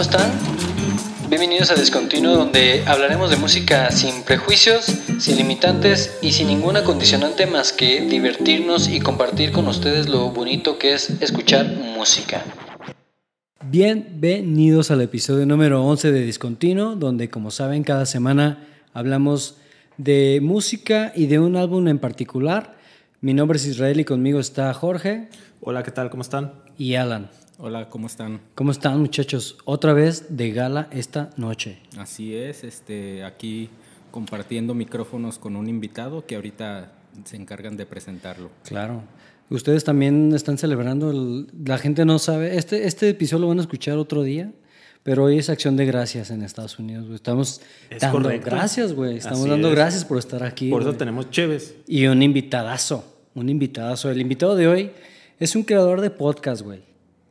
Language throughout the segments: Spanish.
¿cómo están? Bienvenidos a Descontinuo, donde hablaremos de música sin prejuicios, sin limitantes y sin ninguna condicionante más que divertirnos y compartir con ustedes lo bonito que es escuchar música. Bienvenidos al episodio número 11 de Discontinuo, donde como saben cada semana hablamos de música y de un álbum en particular. Mi nombre es Israel y conmigo está Jorge. Hola, ¿qué tal? ¿Cómo están? Y Alan. Hola, ¿cómo están? ¿Cómo están muchachos? Otra vez de gala esta noche. Así es, este, aquí compartiendo micrófonos con un invitado que ahorita se encargan de presentarlo. Claro. Ustedes también están celebrando, el- la gente no sabe, este, este episodio lo van a escuchar otro día, pero hoy es acción de gracias en Estados Unidos. güey. Estamos Es dando correcto. gracias, güey. Estamos Así dando es. gracias por estar aquí. Por eso güey. tenemos Cheves. Y un invitadazo, un invitadazo. El invitado de hoy es un creador de podcast, güey.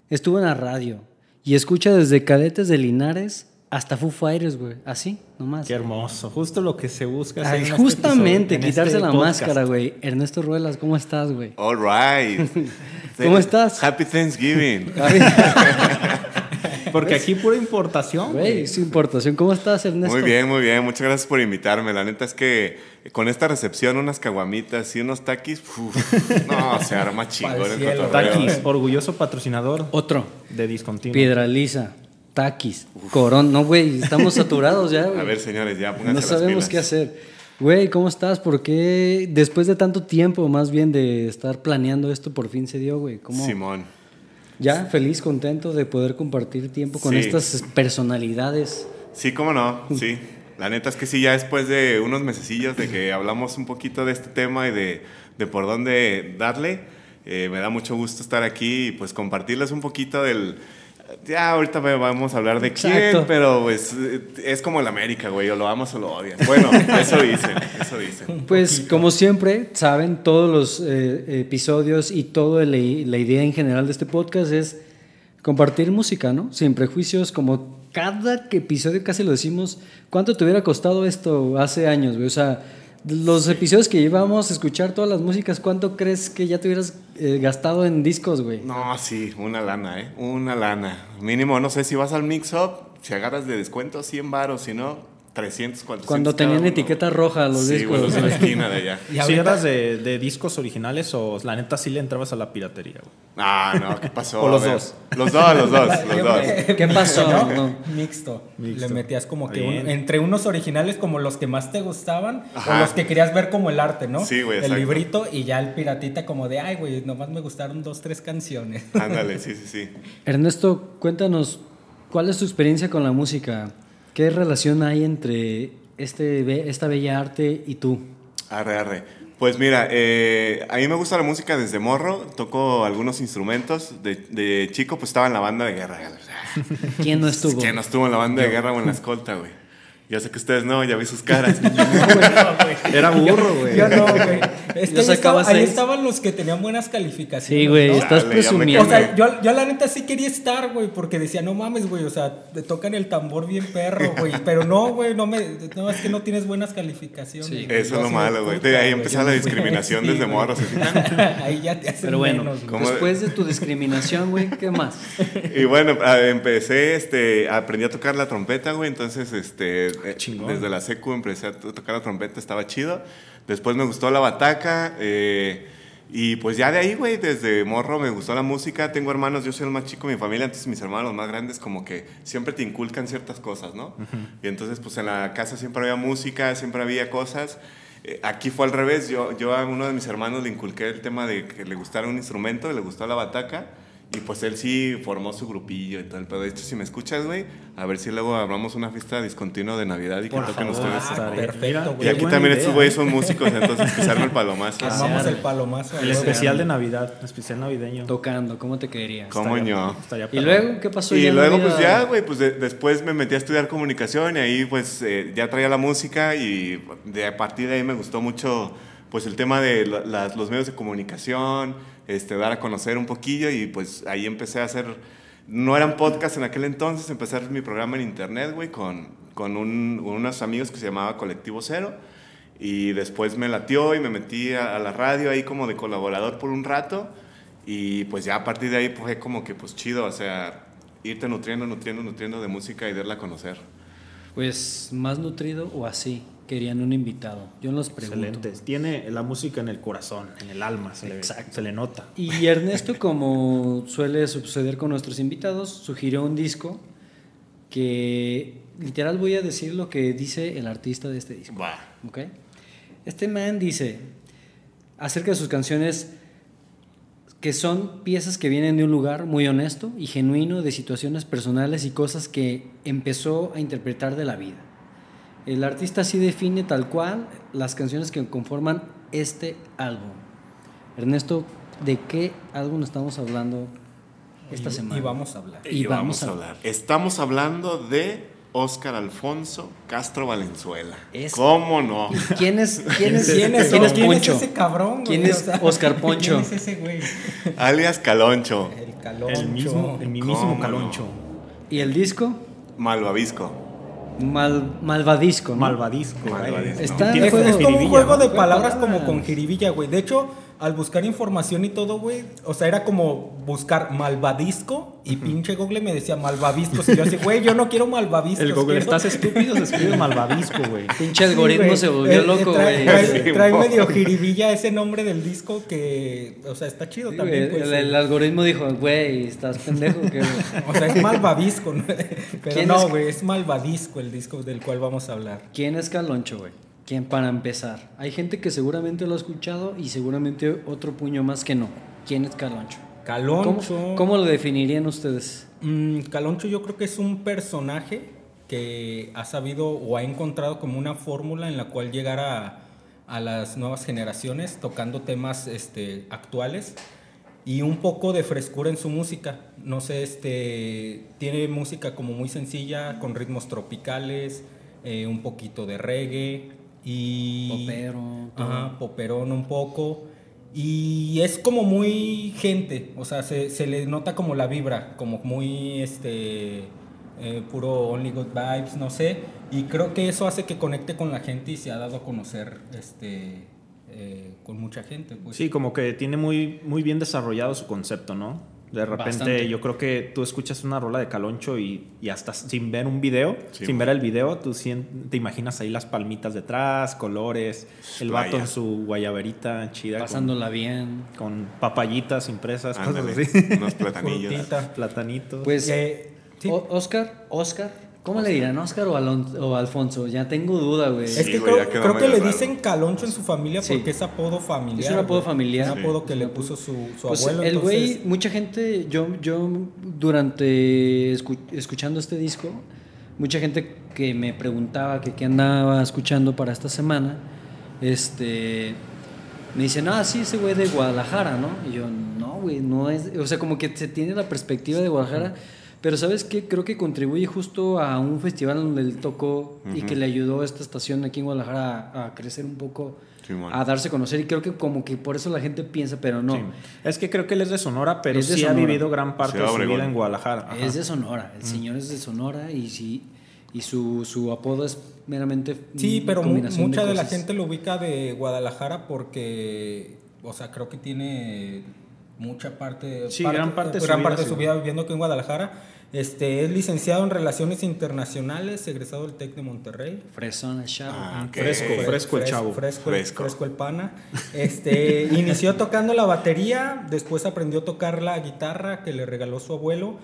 Estuvo en la radio y escucha desde cadetes de Linares hasta Foo Fighters, güey. Así, nomás. Qué hermoso. Justo lo que se busca Ay, en este justamente, episodio, en quitarse este la podcast. máscara, güey. Ernesto Ruelas, ¿cómo estás, güey? All right. ¿Cómo estás? Happy Thanksgiving. Porque aquí pura importación. Güey, sin importación. ¿Cómo estás, Ernesto? Muy bien, muy bien. Muchas gracias por invitarme. La neta es que con esta recepción, unas caguamitas y unos taquis, uf, no, se arma chingón el. Takis, orgulloso patrocinador Otro. de Discontinuo. Piedra Lisa, Taquis, Corón. No, güey, estamos saturados ya, güey. A ver, señores, ya pónganse No las sabemos pilas. qué hacer. Güey, ¿cómo estás? ¿Por qué después de tanto tiempo, más bien de estar planeando esto, por fin se dio, güey? ¿Cómo? Simón. Ya, feliz, contento de poder compartir tiempo con Sí. estas personalidades. Sí, cómo no, sí. La neta es que sí, ya después de unos mesecillos de que hablamos un poquito de este tema y de, de por dónde darle, eh, me da mucho gusto estar aquí y pues compartirles un poquito del... Ya ahorita vamos a hablar de Exacto. quién, pero pues eh, es como el América, güey, o lo amas o lo odias. Bueno, eso dicen, eso dicen. Pues como siempre, saben, todos los eh, episodios y toda la, la idea en general de este podcast es compartir música, ¿no? Sin prejuicios, como cada episodio casi lo decimos, ¿cuánto te hubiera costado esto hace años, güey? O sea, los episodios que llevamos a escuchar todas las músicas, ¿cuánto crees que ya te hubieras eh, gastado en discos, güey? No, sí, una lana, ¿eh? Una lana. Mínimo, no sé, si vas al mix-up, si agarras de descuento 100 baros, si no, 300, 400. Cuando tenían etiqueta roja los sí, discos. güey, los de o la esquina de allá. Y ¿Si eras de, de discos originales o la neta sí le entrabas a la piratería? güey? Ah, no, ¿qué pasó? O los dos. Los dos, los dos, los dos. ¿Qué pasó? ¿no? No. Mixto. Mixto. Le metías como que un- entre unos originales como los que más te gustaban Ajá. o los que querías ver como el arte, ¿no? Sí, güey, El exacto. librito y ya el piratita como de, ay, güey, nomás me gustaron dos, tres canciones. Ándale, sí, sí, sí. Ernesto, cuéntanos, ¿cuál es tu experiencia con la música? ¿Qué relación hay entre este, esta bella arte y tú? Arre, arre. Pues mira, eh, a mí me gusta la música desde morro, toco algunos instrumentos. De, de chico, pues estaba en la banda de guerra. ¿Quién no estuvo? ¿Quién no estuvo en la banda de guerra o en la escolta, güey? Yo sé que ustedes no, ya vi sus caras. Era burro, güey. Yo no, güey. Es que ahí, estaba- ahí estaban los que tenían buenas calificaciones. Sí, güey, ¿no? estás Dale, presumiendo. O sea, yo, yo la neta sí quería estar, güey, porque decía, no mames, güey, o sea, te tocan el tambor bien perro, güey. Pero no, güey, no me, no, es que no tienes buenas calificaciones. Sí. güey. Eso es lo malo, güey. De ahí güey, empezó la no discriminación Sí, desde güey. morro, ¿se fijan? Ahí ya te hacen Pero bueno, menos, güey. Después de tu discriminación, güey, ¿qué más? Y bueno, empecé, este, aprendí a tocar la trompeta, güey, entonces, este, eh, chingón. desde la secu empecé a to- tocar la trompeta, estaba chido. Después me gustó la bataca, eh, y pues ya de ahí, güey, desde morro me gustó la música. Tengo hermanos, yo soy el más chico de mi familia, entonces mis hermanos los más grandes como que siempre te inculcan ciertas cosas, ¿no? Y entonces, pues en la casa siempre había música, siempre había cosas. Eh, aquí fue al revés, yo, yo a uno de mis hermanos le inculqué el tema de que le gustara un instrumento, le gustó la bataca. Y pues él sí formó su grupillo y todo el pedo. De hecho, si me escuchas, güey, a ver si luego hablamos una fiesta discontinua de Navidad y que Por toquen favor. ustedes. Ah, perfecto, güey. Y aquí también idea, estos güeyes ¿eh? son músicos, entonces que se arme el palomazo. Armamos el palomazo. El especial de Navidad, el especial navideño. Tocando, ¿cómo te quedarías? ¿Cómo ño? Estaría Y luego, ¿qué pasó? Y luego, pues ya, güey, pues de- después me metí a estudiar comunicación y ahí, pues eh, ya traía la música y de a partir de ahí me gustó mucho, pues el tema de la- las- los medios de comunicación, este, dar a conocer un poquillo y pues ahí empecé a hacer, no eran podcasts en aquel entonces, empecé a hacer mi programa en internet, güey, con, con, un- unos amigos que se llamaba Colectivo Cero. Y después me latió y me metí a, la radio ahí como de colaborador por un rato. Y pues ya a partir de ahí fue como que pues chido, o sea, irte nutriendo, nutriendo, nutriendo de música y darla a conocer. Pues más nutrido o así, querían un invitado. Yo los pregunto. Excelente. Tiene la música en el corazón, en el alma, se, le, Exacto. se le nota. Y Ernesto, como suele suceder con nuestros invitados, sugirió un disco que literal voy a decir lo que dice el artista de este disco. Va. ¿ok? Este man dice acerca de sus canciones que son piezas que vienen de un lugar muy honesto y genuino de situaciones personales y cosas que empezó a interpretar de la vida. El artista así define tal cual las canciones que conforman este álbum. Ernesto, ¿de qué álbum estamos hablando esta Y- semana? Y vamos a hablar. Y vamos a hablar. Estamos hablando de Óscar Alfonso Castro Valenzuela. Es- ¿Cómo no? ¿Quién es, quién es, ¿Quién es, quién es quién es ese cabrón? ¿Quién güey? es Oscar Poncho? ¿Quién es ese güey? Alias Caloncho. El caloncho. El mismo, el mismísimo ¿Cómo caloncho. ¿Y el disco? Malvavisco. Mal, malvadisco, ¿no? Malvadisco. Malvadisco. Está Es, como un juego de palabras Palabras. como con jiribilla, güey. De hecho, al buscar información y todo, güey, o sea, era como buscar malvadisco y pinche Google me decía malvaviscos. Y yo así, güey, yo no quiero malvaviscos. El Google, quiero- estás estúpido, se escribe malvadisco, güey. Pinche algoritmo se volvió Eh, eh, loco, trae- güey. Trae, medio jiribilla ese nombre del disco que, o sea, está chido Sí, también. pues, el, el algoritmo dijo, güey, estás pendejo. ¿qué, güey?" O sea, es malvavisco, ¿no? Pero ¿Quién no, es- güey, es malvadisco el disco del cual vamos a hablar. ¿Quién es Caloncho, güey? ¿Quién para empezar? Hay gente que seguramente lo ha escuchado y seguramente otro puño más que no. ¿Quién es Caloncho? Caloncho. ¿Cómo, cómo lo definirían ustedes? Mm, Caloncho yo creo que es un personaje que ha sabido o ha encontrado como una fórmula en la cual llegar a, a las nuevas generaciones tocando temas este, actuales y un poco de frescura en su música. No sé, este, tiene música como muy sencilla, con ritmos tropicales, eh, un poquito de reggae y... Popero, todo. Ajá, poperón un poco. Y es como muy gente, o sea, se, se le nota como la vibra, como muy este eh, puro only good vibes, no sé. Y creo que eso hace que conecte con la gente y se ha dado a conocer este eh, con mucha gente. Pues. Sí, como que tiene muy, muy bien desarrollado su concepto, ¿no? De repente Bastante. yo creo que tú escuchas una rola de Caloncho y, y hasta sin ver un video, Sí, sin man. ver el video, tú te imaginas ahí las palmitas detrás, colores, el vato en su guayaberita chida con- Pasándola bien. con, papayitas impresas, Ándale, cosas así. unos platanillos. Frutita. Platanitos. Pues, Eh, sí. Oscar, Oscar, ¿cómo le dirán? ¿Oscar o, Alon- o Alfonso? Ya tengo duda, güey. Es que güey, creo, que le dicen Caloncho en su familia Sí. porque es apodo familiar. Es un apodo familiar. Un apodo que le puso su, su Pues abuelo. el güey, entonces- mucha gente, yo, yo durante escu- escuchando este disco, mucha gente que me preguntaba que qué andaba escuchando para esta semana, este, me dicen, ah, sí, ese güey de Guadalajara, ¿no? Y yo, no, güey, no es, o sea, como que se tiene la perspectiva de Guadalajara, pero ¿sabes qué? Creo que contribuye justo a un festival donde él tocó y que le ayudó a esta estación aquí en Guadalajara a, a crecer un poco, a darse a conocer y creo que como que por eso la gente piensa, pero no. Sí. Es que creo que él es de Sonora, pero Es de sí ha Sonora. vivido gran parte Ciudad de su Obregón. vida en Guadalajara. Ajá. Es de Sonora, el señor es de Sonora y sí y su, su apodo es meramente Sí, pero mucha de, la gente lo ubica de Guadalajara porque, o sea, creo que tiene mucha parte, Sí, gran parte de su gran vida, parte de su vida viviendo aquí en Guadalajara. Este, es licenciado en Relaciones Internacionales, egresado del TEC de Monterrey. Fresona chavo. Ah, ok. Fresco, fresco el chavo. Fresco, Fresco. fresco el pana. Este, inició tocando la batería, después aprendió a tocar la guitarra que le regaló su abuelo,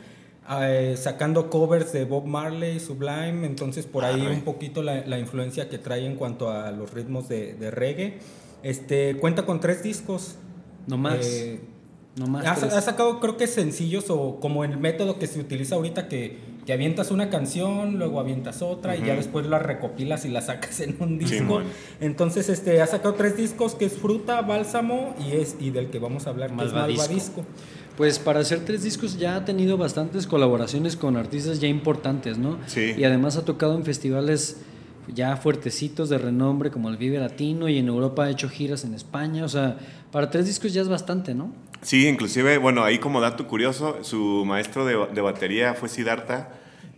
eh, sacando covers de Bob Marley, Sublime, entonces por ahí un poquito la, la influencia que trae en cuanto a los ritmos de, de reggae. Este, cuenta con tres discos. No más. Eh, no más. ha, ha sacado creo que sencillos o como el método que se utiliza ahorita que, que avientas una canción, luego avientas otra y ya después la recopilas y la sacas en un disco. Simón. Entonces este ha sacado tres discos que es Fruta, Bálsamo y es y del que vamos a hablar es Malvadisco. Pues para hacer tres discos ya ha tenido bastantes colaboraciones con artistas ya importantes, ¿no? Sí. Y además ha tocado en festivales ya fuertecitos de renombre como el Vive Latino y en Europa ha hecho giras en España, o sea, para tres discos ya es bastante, ¿no? Sí, inclusive, bueno, ahí como dato curioso, su maestro de, de batería fue Siddhartha.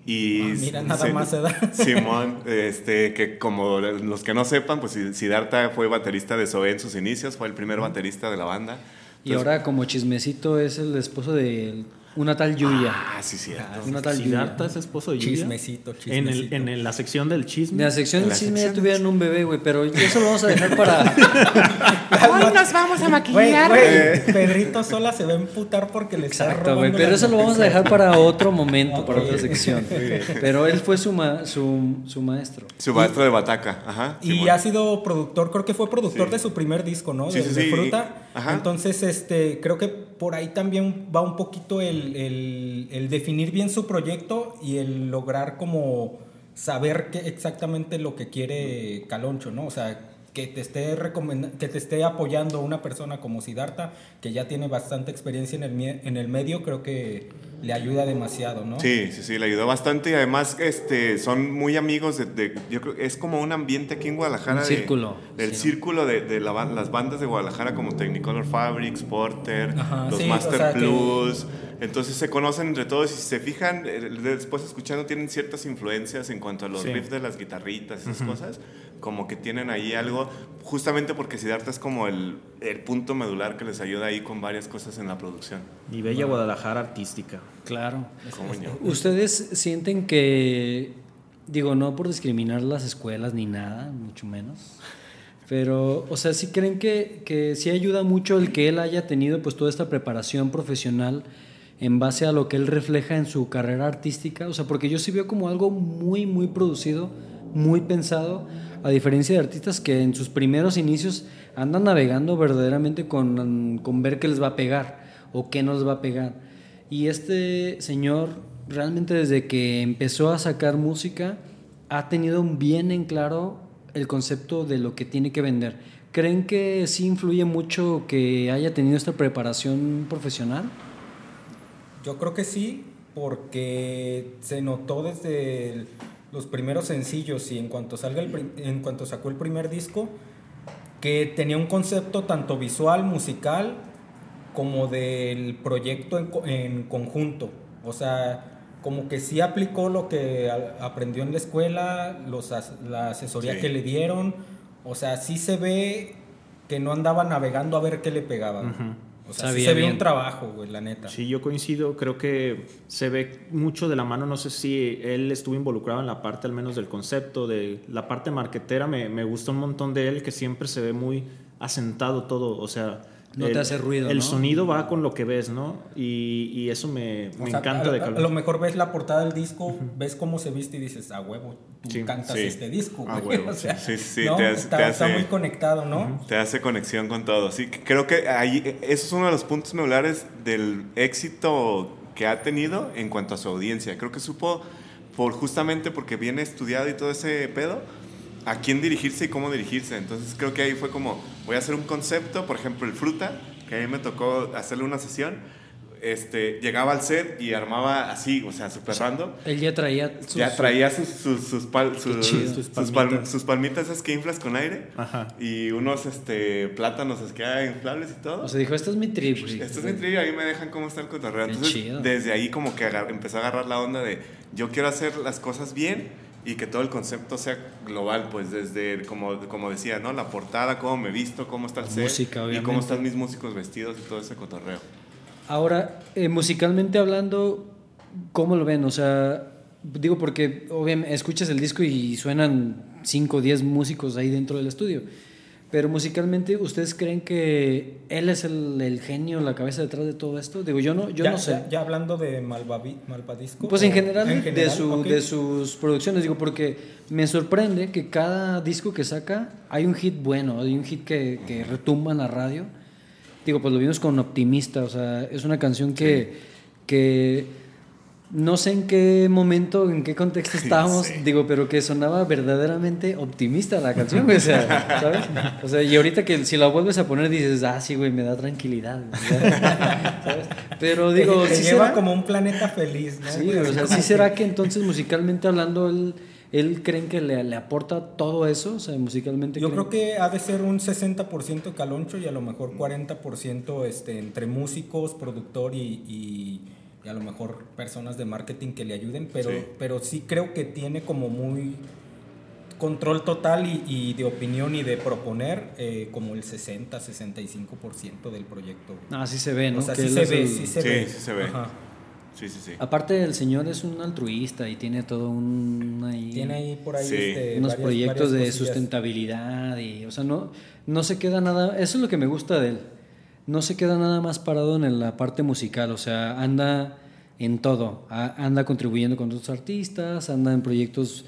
Y Ah, mira, nada más se da. Simón, este, que como los que no sepan, pues Siddhartha fue baterista de Zoé en sus inicios, fue el primer baterista de la banda. Y ahora como chismecito es el esposo del Una tal Yuya. Ah, sí, cierto. Una tal Siddhartha Yuya. es esposo de Yuya. Chismecito, En, chismecito. el, en el- la sección del chisme. De la sección En del chisme ya tuvieron un bebé, güey, pero eso lo vamos a dejar para... Hoy nos vamos a maquillar. güey, Pedrito sola se va a emputar porque le está Exacto, güey, pero eso lo vamos a dejar para otro momento, para otra sección. Pero él fue su, ma- su, su maestro. Su maestro de bataca. Ajá. Y Simón. ha sido productor, creo que fue productor Sí. de su primer disco, ¿no? Sí, de, sí, de sí. Fruta. Ajá. Entonces, este, creo que por ahí también va un poquito el, el- definir bien su proyecto y el lograr como saber qué exactamente lo que quiere Caloncho, ¿no? O sea, que te esté recomenda- que te esté apoyando una persona como Siddhartha, que ya tiene bastante experiencia en el, en el medio, creo que le ayuda demasiado, ¿no? Sí, sí, sí, le ayudó bastante y además este, son muy amigos de, de- yo creo, es como un ambiente aquí en Guadalajara. Un de- círculo, del sí. círculo de, de la las bandas de Guadalajara como Technicolor Fabrics, Porter, Ajá, los sí, Master o sea que- Plus. Entonces se conocen entre todos y si se fijan, eh, después escuchando tienen ciertas influencias en cuanto a los Sí. riffs de las guitarritas, esas cosas, como que tienen ahí algo, justamente porque Siddhartha es como el, el punto medular que les ayuda ahí con varias cosas en la producción. Y Bella Guadalajara artística. Claro. ¿Ustedes sienten que, digo, no por discriminar las escuelas ni nada, mucho menos, pero, o sea, sí creen que, que sí ayuda mucho el que él haya tenido pues toda esta preparación profesional en base a lo que él refleja en su carrera artística? O sea, porque yo sí veo como algo muy, muy producido, muy pensado, a diferencia de artistas que en sus primeros inicios andan navegando verdaderamente con, con ver qué les va a pegar o qué no les va a pegar. Y este señor realmente desde que empezó a sacar música ha tenido bien en claro el concepto de lo que tiene que vender. ¿Creen que sí influye mucho que haya tenido esta preparación profesional? Yo creo que sí, porque se notó desde el- los primeros sencillos y en cuanto salga el, en cuanto sacó el primer disco que tenía un concepto tanto visual, musical como del proyecto en, en conjunto. O sea, como que sí aplicó lo que aprendió en la escuela, los la asesoría Sí. que le dieron. O sea, sí se ve que no andaba navegando a ver qué le pegaba. O sea, sí se ve bien. un trabajo, güey, la neta. Sí, yo coincido, creo que se ve mucho de la mano, no sé si él estuvo involucrado en la parte al menos del concepto, de la parte marquetera, me, me gusta un montón de él, que siempre se ve muy asentado todo, o sea... No el, te hace ruido, El ¿no? sonido va con lo que ves, ¿no? Y, y eso me, me sea, encanta a, de a- a lo mejor ves la portada del disco, ves cómo se viste y dices, a huevo, tú Sí, cantas sí. este disco. A güey". huevo, O sea, sí, sí, ¿no? te hace- está, te está hace- muy conectado, ¿no? Te hace conexión con todo. Sí, que creo que ahí, eso es uno de los puntos medulares del éxito que ha tenido en cuanto a su audiencia. Creo que supo, por justamente porque viene estudiado y todo ese pedo, a quién dirigirse y cómo dirigirse. Entonces creo que ahí fue como, voy a hacer un concepto, por ejemplo, el fruta, que a mí me tocó hacerle una sesión. Este, llegaba al set y armaba así, o sea, super random. Él ya traía sus- Ya traía sus, sus, sus, pal- sus- sus Sus palm- palmitas. sus palmitas esas que inflas con aire Ajá. y unos este, plátanos que hay inflables y todo. O sea, dijo, esto es mi trip. güey". Esto es mi trillo, ahí me dejan cómo está el cotorreo. Entonces, chido. desde ahí como que agar- empezó a agarrar la onda de yo quiero hacer las cosas bien y que todo el concepto sea global, pues desde, como, como decía, ¿no? La portada, cómo me visto, cómo está el set Música, y cómo están mis músicos vestidos y todo ese cotorreo. Ahora, eh, musicalmente hablando, ¿cómo lo ven? O sea, digo porque obviamente escuchas el disco y suenan 5 o 10 músicos ahí dentro del estudio. Pero musicalmente, ¿ustedes creen que él es el, el genio, la cabeza detrás de todo esto? Digo, yo no, yo ya, no sé. Ya, ya hablando de Malvavi- Malvadisco. Pues en general, en de, su, de sus producciones, digo, porque me sorprende que cada disco que saca hay un hit bueno, hay un hit que, que retumba en la radio. Digo, pues lo vimos con Optimista, o sea, es una canción que, que no sé en qué momento, en qué contexto estábamos, Sí. digo, pero que sonaba verdaderamente optimista la canción, güey, o sea, ¿sabes? O sea, y ahorita que si la vuelves a poner dices, ah, sí, güey, me da tranquilidad, ¿sabes? Pero digo, Te ¿sí lleva será? como un planeta feliz, ¿no? Sí, o sea, ¿sí será que entonces musicalmente hablando él, él creen que le, le aporta todo eso? O sea, musicalmente. Yo creo que ha de ser un 60% caloncho y a lo mejor 40% este, entre músicos, productor y, y- y a lo mejor personas de marketing que le ayuden, pero Sí. pero sí creo que tiene como muy control total y, y de opinión y de proponer eh, como el 60-65% del proyecto. Ah, sí se ve, ¿no? o sea, sí se ve, el- sí se Sí, ve. sí se ve. Ajá. Sí, sí, sí. Aparte, el señor es un altruista y tiene todo un. ahí- Tiene ahí por ahí Sí. este, unos varias- proyectos varias de cosillas. sustentabilidad y, o sea, no, no se queda nada. Eso es lo que me gusta de él. No se queda nada más parado en la parte musical, o sea, anda en todo. Anda contribuyendo con otros artistas, anda en proyectos,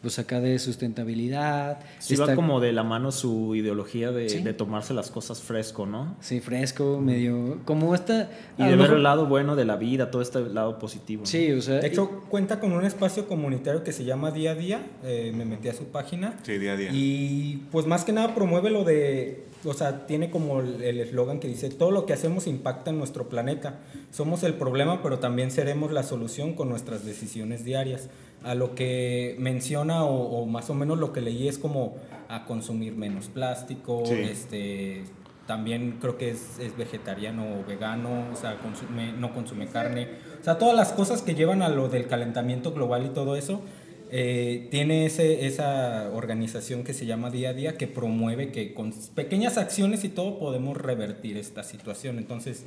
pues acá de sustentabilidad. Sí está- va como de la mano su ideología de, Sí. de tomarse las cosas fresco, ¿no? Sí, fresco, medio. Como esta. Y de ver mejor- el lado bueno de la vida, todo este lado positivo. ¿no? Sí, o sea. De hecho, cuenta con un espacio comunitario que se llama Día a Día. eh, me metí a su página. Sí, día a día. Y pues más que nada promueve lo de, o sea, tiene como el eslogan que dice, todo lo que hacemos impacta en nuestro planeta. Somos el problema, pero también seremos la solución con nuestras decisiones diarias. A lo que menciona o, o más o menos lo que leí es como a consumir menos plástico, Sí. este, también creo que es, es vegetariano o vegano, o sea, consume- no consume carne. O sea, todas las cosas que llevan a lo del calentamiento global y todo eso, eh, tiene esa organización que se llama Día a Día que promueve que con pequeñas acciones y todo podemos revertir esta situación. Entonces,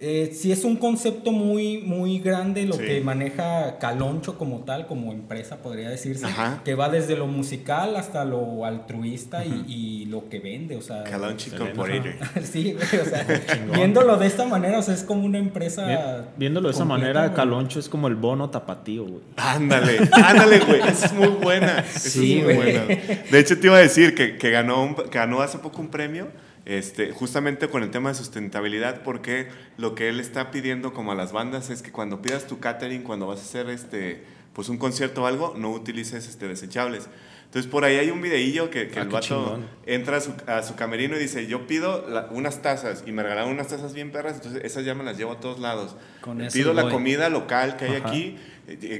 eh, si es un concepto muy, muy grande lo Sí. que maneja Caloncho como tal, como empresa podría decirse, Ajá. que va desde lo musical hasta lo altruista y, y lo que vende, o sea... Calonchi Excelente. Incorporated. Sí, güey, o sea, viéndolo de esta manera, o sea, es como una empresa... Vi- Viéndolo de esa manera, güey. Caloncho es como el bono tapatío, güey. Ándale, ándale, güey. Esa es muy buena. Esa Sí, es muy güey. buena. De hecho, te iba a decir que, que ganó, un- que ganó hace poco un premio, este, justamente con el tema de sustentabilidad, porque lo que él está pidiendo como a las bandas es que cuando pidas tu catering, cuando vas a hacer este, pues un concierto o algo, no utilices este, desechables. Entonces, por ahí hay un videillo que, que Ah, el vato chingón. entra a su, a su camerino y dice, yo pido la- unas tazas, y me regalaron unas tazas bien perras, entonces esas ya me las llevo a todos lados. Con Eh, pido la voy. comida local que hay Ajá. aquí,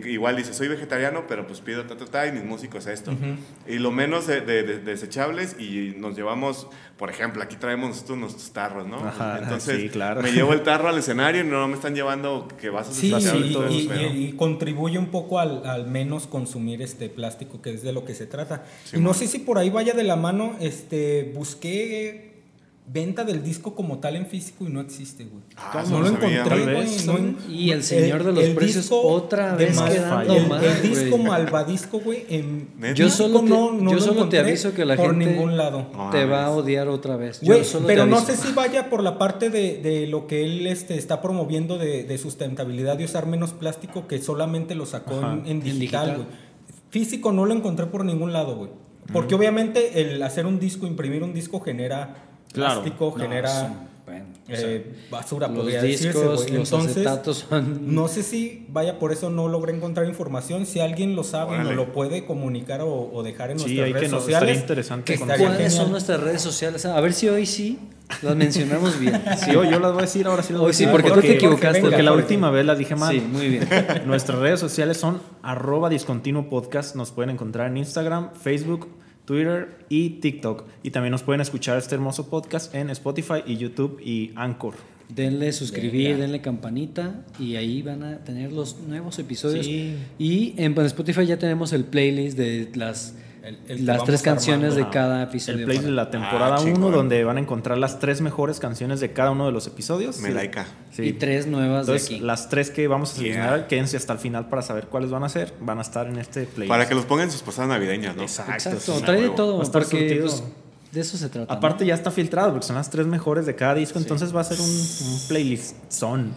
igual dice, soy vegetariano, pero pues pido ta, ta, ta, y mis músicos esto. Y lo menos de, de- de- desechables y nos llevamos, por ejemplo, aquí traemos nosotros nuestros tarros, ¿no? Ajá, Entonces, sí, claro. me llevo el tarro al escenario y no me están llevando que vasos Sí, desechables y, todos, y- pero- y- y contribuye un poco al, al menos consumir este plástico, que es de lo que se trata. Sí, y no man. sé si por ahí vaya de la mano, este, busqué venta del disco como tal en físico y no existe, güey. Ah, no lo sabía, encontré, güey. no Y el señor de los precios otra de vez Mal- quedando el, mal, el disco malvadisco, güey. Yo solo te- no- no yo lo solo te encontré aviso que la por gente- ningún lado. Te va a odiar otra vez. Yo te pero no sé si vaya por la parte de, de lo que él este, está promoviendo de, de sustentabilidad y usar menos plástico que solamente lo sacó Ajá. en, digital, digital. güey. Físico no lo encontré por ningún lado, güey. Porque obviamente el hacer un disco, imprimir un disco genera Claro. plástico, No, genera bueno, o sea, eh, basura, los podría discos, decirse, los Entonces, acetatos son- no sé si vaya por eso no logré encontrar información. Si alguien lo sabe Órale. nos lo puede comunicar o, o dejar en Sí, nuestras hay que redes no, sociales. interesante que conocer. estaría ¿Cuáles son nuestras redes sociales? A ver si hoy sí las mencionamos bien. Sí, yo, yo las voy a decir ahora sí. las voy a Hoy sí, decir, porque tú porque- te equivocaste. porque Porque la última vez la dije mal. Sí, muy bien. Nuestras redes sociales son arroba discontinuo podcast. Nos pueden encontrar en Instagram, Facebook, Twitter y TikTok. Y también nos pueden escuchar este hermoso podcast en Spotify y YouTube y Anchor. Denle suscribir, Venga. denle campanita y ahí van a tener los nuevos episodios. Sí. Y en Spotify ya tenemos el playlist de las, El- el que las tres canciones armando. de cada episodio. El play de la temporada Ah, 1, chingón. donde van a encontrar las tres mejores canciones de cada uno de los episodios. Me laica. Sí. Y tres nuevas Entonces, de aquí. las tres que vamos a seleccionar, Yeah. quédense hasta el final para saber cuáles van a ser. Van a estar en este playlist. Para que los pongan en sus posadas navideñas, ¿no? Exacto. Trae de todo, Va a estar porque surtido. pues, de eso se trata. ¿no? Aparte ya está filtrado porque son las tres mejores de cada disco, entonces va a ser un, un playlist son.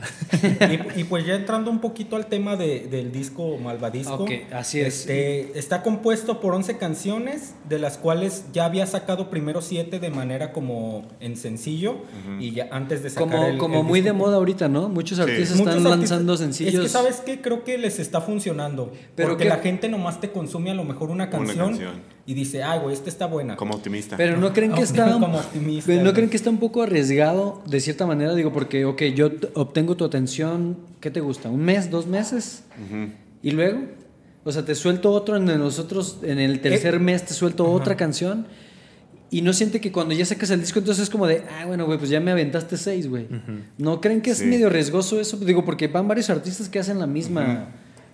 y, y pues ya entrando un poquito al tema de- del disco Malvadisco. Ok, así es. este, está compuesto por 11 canciones, de las cuales ya había sacado primero 7 de manera como en sencillo. Y ya antes de sacar como el- como el muy disco- de moda ahorita, ¿no? Muchos artistas Muchos están artistas- lanzando sencillos. Es que, ¿sabes qué? Creo que les está funcionando. Pero porque que- la gente nomás te consume a lo mejor una canción, canción. Y dice, ay, güey, esta está buena. Como optimista. Pero no creen que está Como optimista, pero no creen que está un poco arriesgado de cierta manera, digo, porque ok, yo obtengo tu atención, ¿qué te gusta? ¿Un mes, dos meses? Y luego, o sea, te suelto otro en los otros en el tercer mes te suelto otra canción y no siente que cuando ya sacas el disco entonces es como de, ah, bueno, güey, pues ya me aventaste seis, güey. ¿No creen que es Sí. medio riesgoso eso? Digo, porque van varios artistas que hacen la misma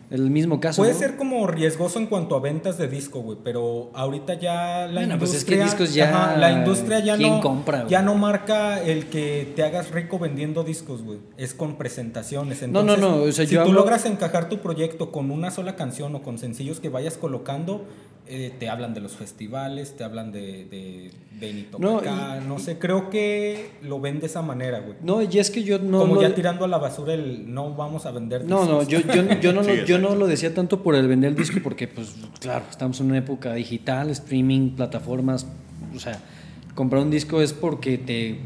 el mismo caso. Puede ¿no? ser como riesgoso en cuanto a ventas de disco, güey, pero ahorita ya la Bueno, pues es que industria, discos ya- la industria ya ¿quién no compra, ya no marca el que te hagas rico vendiendo discos, güey. Es con presentaciones. No, no, Entonces, no, o sea, si yo tú hablo- logras encajar tu proyecto con una sola canción o con sencillos que vayas colocando, eh, te hablan de los festivales, te hablan de, de Benito No, no sé, creo que lo ven de esa manera, güey. No, y es que yo no. Como ya tirando a la basura el no vamos a vender No, no, discos". yo, yo, yo, no, Sí, lo, yo no lo decía tanto por el vender el disco, porque, pues, claro, estamos en una época digital, streaming, plataformas. O sea, comprar un disco es porque te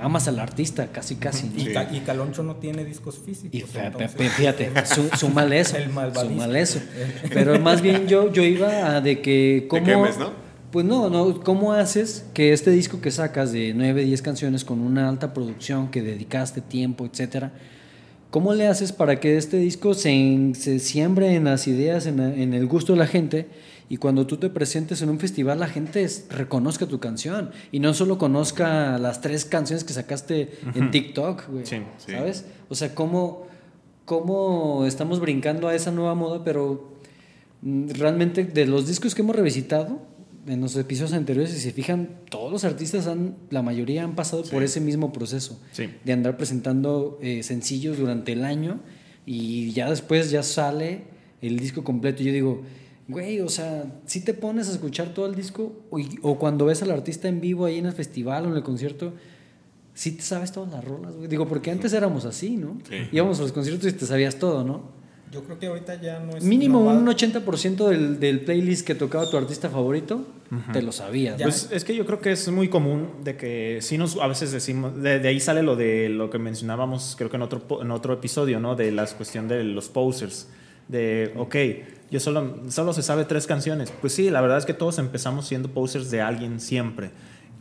amas al artista, casi, casi. ¿no? Y, Sí. Ca- y Caloncho no tiene discos físicos. Y entonces- fíjate, su- súmale eso. El súmale eso. Pero más bien yo, yo iba a de que cómo. quemes, ¿no? Pues no, no, ¿cómo haces que este disco que sacas de 9, 10 canciones con una alta producción que dedicaste tiempo, etcétera, ¿cómo le haces para que este disco se, se siembre en las ideas, en el gusto de la gente? Y cuando tú te presentes en un festival, la gente reconozca tu canción. Y no solo conozca las tres canciones que sacaste en TikTok, güey. Sí, sí. ¿Sabes? O sea, ¿cómo, cómo estamos brincando a esa nueva moda, pero mm, realmente de los discos que hemos revisitado en los episodios anteriores, si se fijan, todos los artistas han, la mayoría han pasado por ese mismo proceso Sí. de andar presentando eh, sencillos durante el año y ya después ya sale el disco completo. Y yo digo, güey, o sea, si te pones a escuchar todo el disco o, o cuando ves al artista en vivo ahí en el festival o en el concierto, sí te sabes todas las rolas, güey. Digo, porque antes éramos así, ¿no? Sí. Íbamos a los conciertos y te sabías todo, ¿no? Yo creo que ahorita ya no es. Mínimo no va- un 80% del, del playlist que tocaba tu artista favorito, te lo sabías. ¿no? Pues es que yo creo que es muy común de que sí nos a veces decimos, de, de ahí sale lo de lo que mencionábamos, creo que en otro, en otro episodio, ¿no? De la cuestión de los posers. De, ok, yo solo, solo se sabe tres canciones. Pues sí, la verdad es que todos empezamos siendo posers de alguien siempre.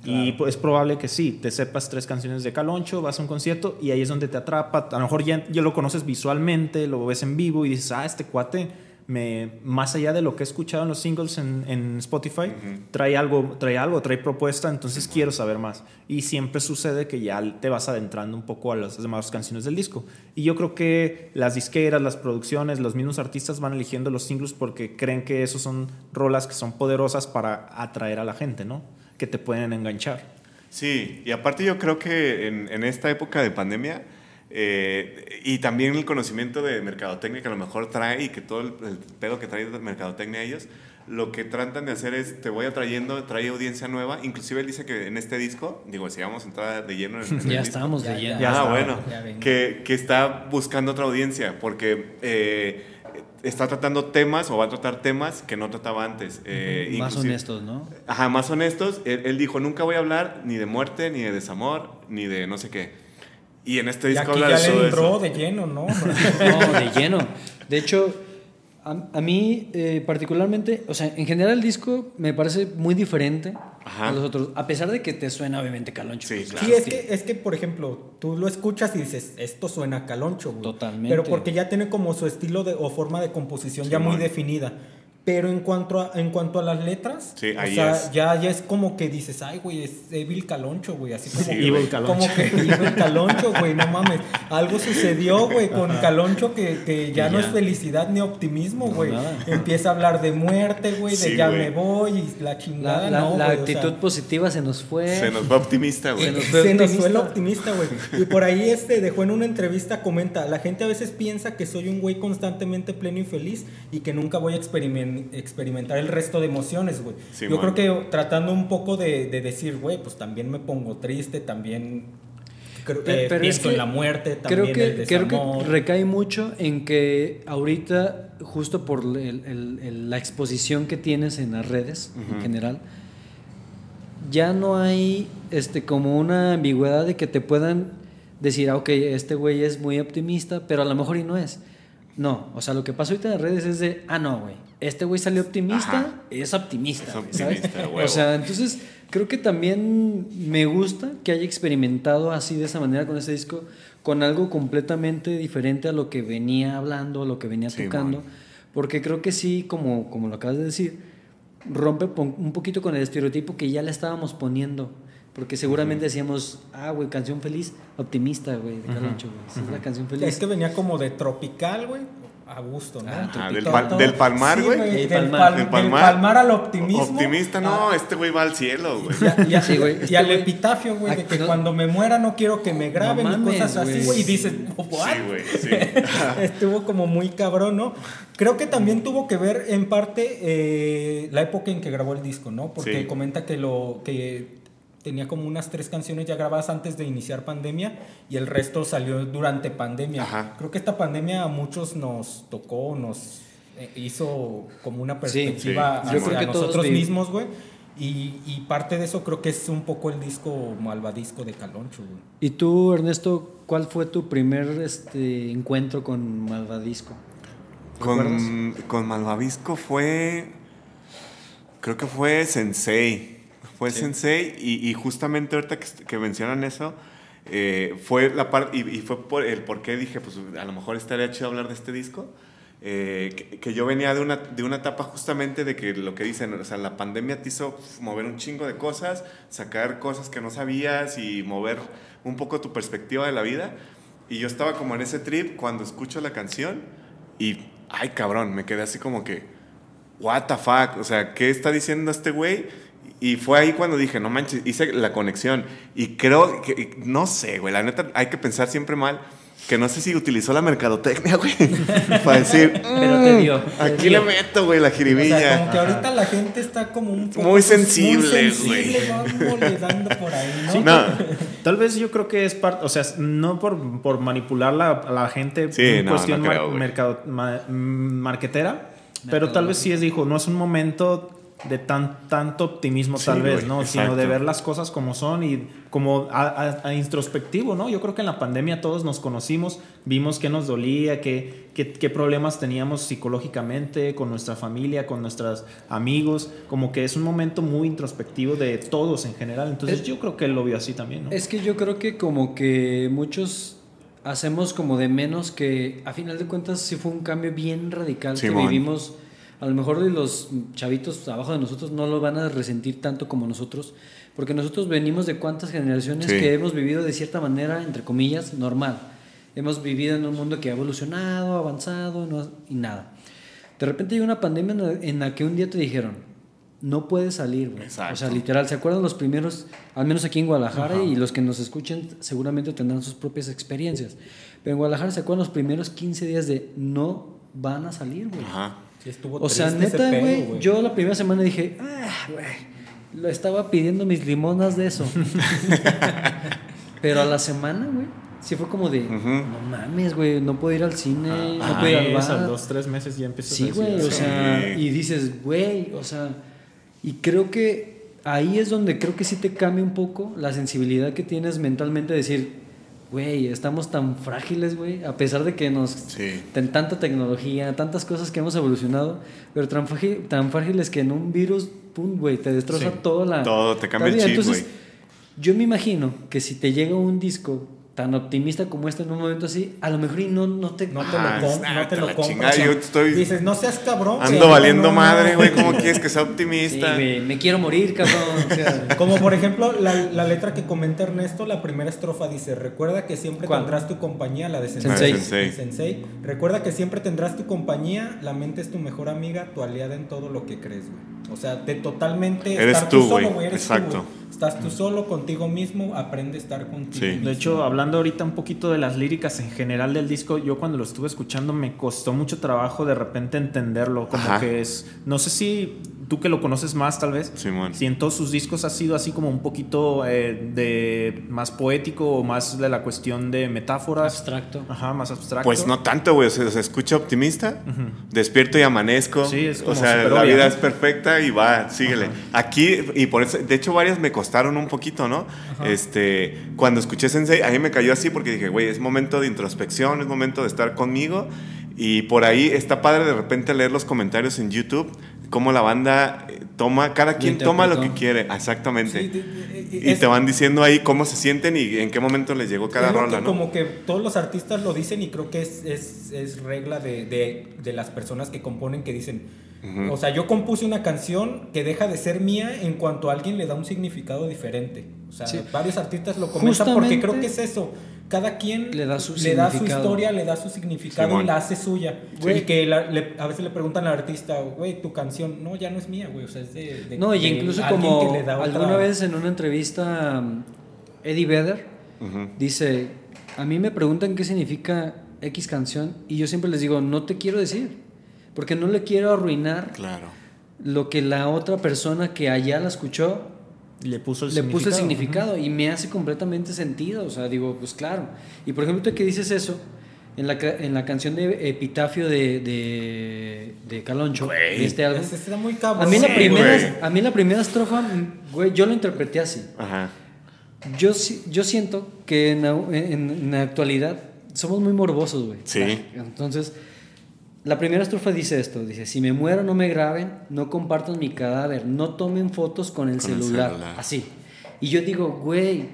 Y pues, es probable que sí, te sepas tres canciones de Caloncho, vas a un concierto y ahí es donde te atrapa. A lo mejor ya, ya lo conoces visualmente, lo ves en vivo y dices, ah, este cuate, me, más allá de lo que he escuchado en los singles en, en Spotify, trae, algo, trae algo, trae propuesta, entonces quiero saber más. Y siempre sucede que ya te vas adentrando un poco a las demás canciones del disco. Y yo creo que las disqueras, las producciones, los mismos artistas van eligiendo los singles porque creen que esos son rolas que son poderosas para atraer a la gente, ¿no? Que te pueden enganchar. Sí, y aparte yo creo que en, en esta época de pandemia eh, y también el conocimiento de mercadotecnia que a lo mejor trae y que todo el, el pedo que trae de mercadotecnia ellos, lo que tratan de hacer es te voy atrayendo, trae audiencia nueva. Inclusive él dice que en este disco, digo, si vamos a entrar de lleno en, en el ya disco, estábamos Ya, leyendo. ya. ah, está, bueno, ya que, que está buscando otra audiencia porque eh, está tratando temas o va a tratar temas que no trataba antes. eh, Más honestos, ¿no? Ajá, más honestos. Él, él dijo, nunca voy a hablar ni de muerte, ni de desamor, ni de no sé qué. Y en este Y disco aquí habla ya de le entró eso. de lleno, ¿no? No, de lleno. De hecho, a, a mí eh, particularmente, o sea, en general el disco me parece muy diferente Ajá. a los otros, a pesar de que te suena obviamente caloncho. Sí, pues, claro. Sí, es que, es que, por ejemplo, tú lo escuchas y dices, esto suena a caloncho, güey. Totalmente. Pero porque ya tiene como su estilo de, o forma de composición ya muy definida. Pero en cuanto a, en cuanto a las letras, Sí, o sea, es. ya, ya es como que dices, ay, güey, es Evil Caloncho, güey. Así como, Sí, que- Evil Caloncho. como que Evil Caloncho, güey, no mames. Algo sucedió, güey, con Caloncho que, que ya no ya. es felicidad ni optimismo, güey. Empieza a hablar de muerte, güey, de Sí, ya me voy y la chingada, La, la- no, la o actitud sea, positiva se nos fue. Se nos va optimista, güey. Se nos fue se nos fue el optimista. güey. Y por ahí este dejó en una entrevista, comenta, la gente a veces piensa que soy un güey constantemente pleno y feliz y que nunca voy a experimen- experimentar el resto de emociones, güey. Sí, Yo man. creo que tratando un poco de, de decir, güey, pues también me pongo triste, también creo- eh, pero es que en la muerte, también creo que, el creo que recae mucho en que ahorita, justo por el- el- el- la exposición que tienes en las redes en general, ya no hay este como una ambigüedad de que te puedan decir, ah, ok, este güey es muy optimista, pero a lo mejor y no es. No, o sea, lo que pasa ahorita en las redes es de, ah, no, güey, este güey salió optimista, Ajá. es optimista, Es güey, ¿sabes? optimista, O huevo. sea, entonces creo que también me gusta que haya experimentado así de esa manera con ese disco, con algo completamente diferente a lo que venía hablando, a lo que venía Sí, tocando, man. porque creo que sí, como, como lo acabas de decir, rompe un poquito con el estereotipo que ya le estábamos poniendo. Porque seguramente decíamos, ah, güey, canción feliz, optimista, güey, de Caloncho, güey. Esa es la canción feliz. Es que venía como de tropical, güey. A gusto, ¿no? Ah, del, pal- del Palmar, güey. El del, Palmar. pal- El del Palmar. palmar al optimismo. Optimista, no, Ah, este güey va al cielo, güey. y, a- y a- Sí, güey, y este al epitafio, güey, de que no- cuando me muera no quiero que me graben No y cosas así, güey. güey. Y dices, ¿what? Sí, güey, sí. Estuvo como muy cabrón, ¿no? Creo que también tuvo que ver en parte eh, la época en que grabó el disco, ¿no? Porque Sí. comenta que lo que tenía como unas tres canciones ya grabadas antes de iniciar pandemia y el resto salió durante pandemia. Ajá. Creo que esta pandemia a muchos nos tocó, nos eh, hizo como una perspectiva sí. hacia Yo creo que todos nosotros mismos, güey. Y, y parte de eso creo que es un poco el disco malvadisco de Caloncho, güey. ¿Y tú, Ernesto, cuál fue tu primer este, encuentro con Malvadisco? Con, con Malvavisco fue. Creo que fue Sensei. Fue Sensei y, y justamente ahorita que, que mencionan eso, eh, fue la parte. Y, y fue por el por qué dije, pues a lo mejor estaría chido hablar de este disco. eh, que, que yo venía de una, de una etapa justamente de que lo que dicen, o sea, la pandemia te hizo mover un chingo de cosas, sacar cosas que no sabías y mover un poco tu perspectiva de la vida. Y yo estaba como en ese trip cuando escucho la canción y, ay cabrón, me quedé así como que, what the fuck, o sea, ¿qué está diciendo este güey? Y fue ahí cuando dije, no manches, hice la conexión. Y creo que, no sé, güey, la neta hay que pensar siempre mal, que no sé si utilizó la mercadotecnia, güey, para decir, Pero te "Mm, dio, te aquí dio". le meto, güey, la O sea, jiribilla. como que ahorita la gente está como un poco Muy sensible, muy sensible, vamos le dando por ahí, ¿no? no, Tal vez yo creo que es parte, o sea, no por, por manipular la, a la gente Sí, en no, cuestión no creo, mar- güey. mercado- ma- mm, marquetera, pero tal vez sí es, dijo, no es un momento de tan, tanto optimismo Sí, tal vez, ¿no? Sino de ver las cosas como son y como a, a- a introspectivo, ¿no? Yo creo que en la pandemia todos nos conocimos, vimos qué nos dolía, qué, qué, qué problemas teníamos psicológicamente con nuestra familia, con nuestros amigos, como que es un momento muy introspectivo de todos en general, entonces Es- yo creo que él lo vio así también, ¿no? Es que yo creo que como que muchos hacemos como de menos que a final de cuentas sí fue un cambio bien radical que vivimos. A lo mejor los chavitos abajo de nosotros no lo van a resentir tanto como nosotros, porque nosotros venimos de cuántas generaciones Sí. que hemos vivido de cierta manera, entre comillas, normal. Hemos vivido en un mundo que ha evolucionado, avanzado no- y nada. De repente llega una pandemia en la, en la que un día te dijeron, no puedes salir, güey. O sea, literal, ¿se acuerdan los primeros, al menos aquí en Guadalajara, y los que nos escuchen seguramente tendrán sus propias experiencias? Pero en Guadalajara se acuerdan los primeros 15 días de no van a salir, güey. Ajá. Sí, estuvo O sea, neta, güey, yo la primera semana dije, ah, güey, lo estaba pidiendo mis limonas de eso. Pero a la semana, güey, sí fue como de, no mames, güey, no puedo ir al cine, no Ah, puedo ir al bar. dos, tres meses ya empiezas a Sí, güey, o sí. sea, y dices, güey, o sea, y creo que ahí es donde creo que sí te cambia un poco la sensibilidad que tienes mentalmente de decir, güey, estamos tan frágiles, güey, a pesar de que nos... Sí. ten- tanta tecnología, tantas cosas que hemos evolucionado, pero tan, frágil- tan frágiles que en un virus, pum, güey, te destroza Sí. toda la... Todo, te cambia el chip, Entonces, yo me imagino que si te llega un disco tan optimista como este en un momento así, a lo mejor y no, no te... No te Ah, lo, com- ah, no te lo la compras. chingada, o sea, yo estoy- Dices, no seas cabrón. Ando valiendo no, madre, güey, ¿cómo quieres que sea Sí, optimista? me quiero morir, cabrón. O sea, Como por ejemplo la, la letra que comenta Ernesto, la primera estrofa dice, recuerda que siempre ¿Cuál? tendrás tu compañía, la de Sensei. Sensei. Sensei. Sensei. Recuerda que siempre tendrás tu compañía, la mente es tu mejor amiga, tu aliada en todo lo que crees, güey. O sea, de totalmente Eres estar tú, tú, solo, güey. Exacto. tú. Estás tú solo contigo mismo, aprende a estar contigo. Sí. mismo. De hecho, hablando ahorita un poquito de las líricas en general del disco, yo cuando lo estuve escuchando me costó mucho trabajo de repente entenderlo, como Ajá. que es, no sé si tú que lo conoces más tal vez, Simón. si en todos sus discos ha sido así como un poquito eh, de más poético o más de la cuestión de metáforas. abstracto. Ajá, más abstracto. Pues no tanto, güey. O sea, se escucha optimista, despierto y amanezco. Sí, es como o sea, la obvia, vida ¿no? es perfecta y va, síguele. Aquí, y por eso, de hecho, varias me costaron un poquito, ¿no? Este, cuando escuché Sensei, a mí me cayó así porque dije, güey, es momento de introspección, es momento de estar conmigo. Y por ahí está padre de repente leer los comentarios en YouTube, cómo la banda eh, toma, cada quien toma lo que quiere, exactamente. Sí, y es- te van diciendo ahí cómo se sienten y en qué momento les llegó cada rola, que ¿no? Como que todos los artistas lo dicen y creo que es, es, es regla de, de, de las personas que componen que dicen, Ujú. o sea, yo compuse una canción que deja de ser mía en cuanto a alguien le da un significado diferente. O sea, Sí. varios artistas lo comentan porque Justamente- creo que es eso. Cada quien Le da su le da su significado. historia, le da su significado y la hace suya. Güey. Y que la- le- a veces le preguntan al artista, güey, tu canción, no, ya no es mía, güey, o sea, es de... de- No, y de incluso alguien como que le da otra- alguna vez en una entrevista um, Eddie Vedder dice, a mí me preguntan qué significa X canción y yo siempre les digo, no te quiero decir, porque no le quiero arruinar Claro. lo que la otra persona que allá la escuchó Le puso el le significado. puse el significado y me hace completamente sentido. O sea, digo, pues claro. Y por ejemplo, tú que dices eso, en la, en la canción de Epitafio de, de, de Caloncho, Güey. de este álbum, está muy cabrón. a mí, la Sí, primera, güey. a mí la primera estrofa, güey, yo la interpreté así. Ajá. Yo, yo siento que en, la- en- en la actualidad somos muy morbosos, güey. Sí. Entonces, la primera estrofa dice esto, dice, si me muero no me graben, no compartan mi cadáver, no tomen fotos con el, Con el celular. Así. Y yo digo, güey,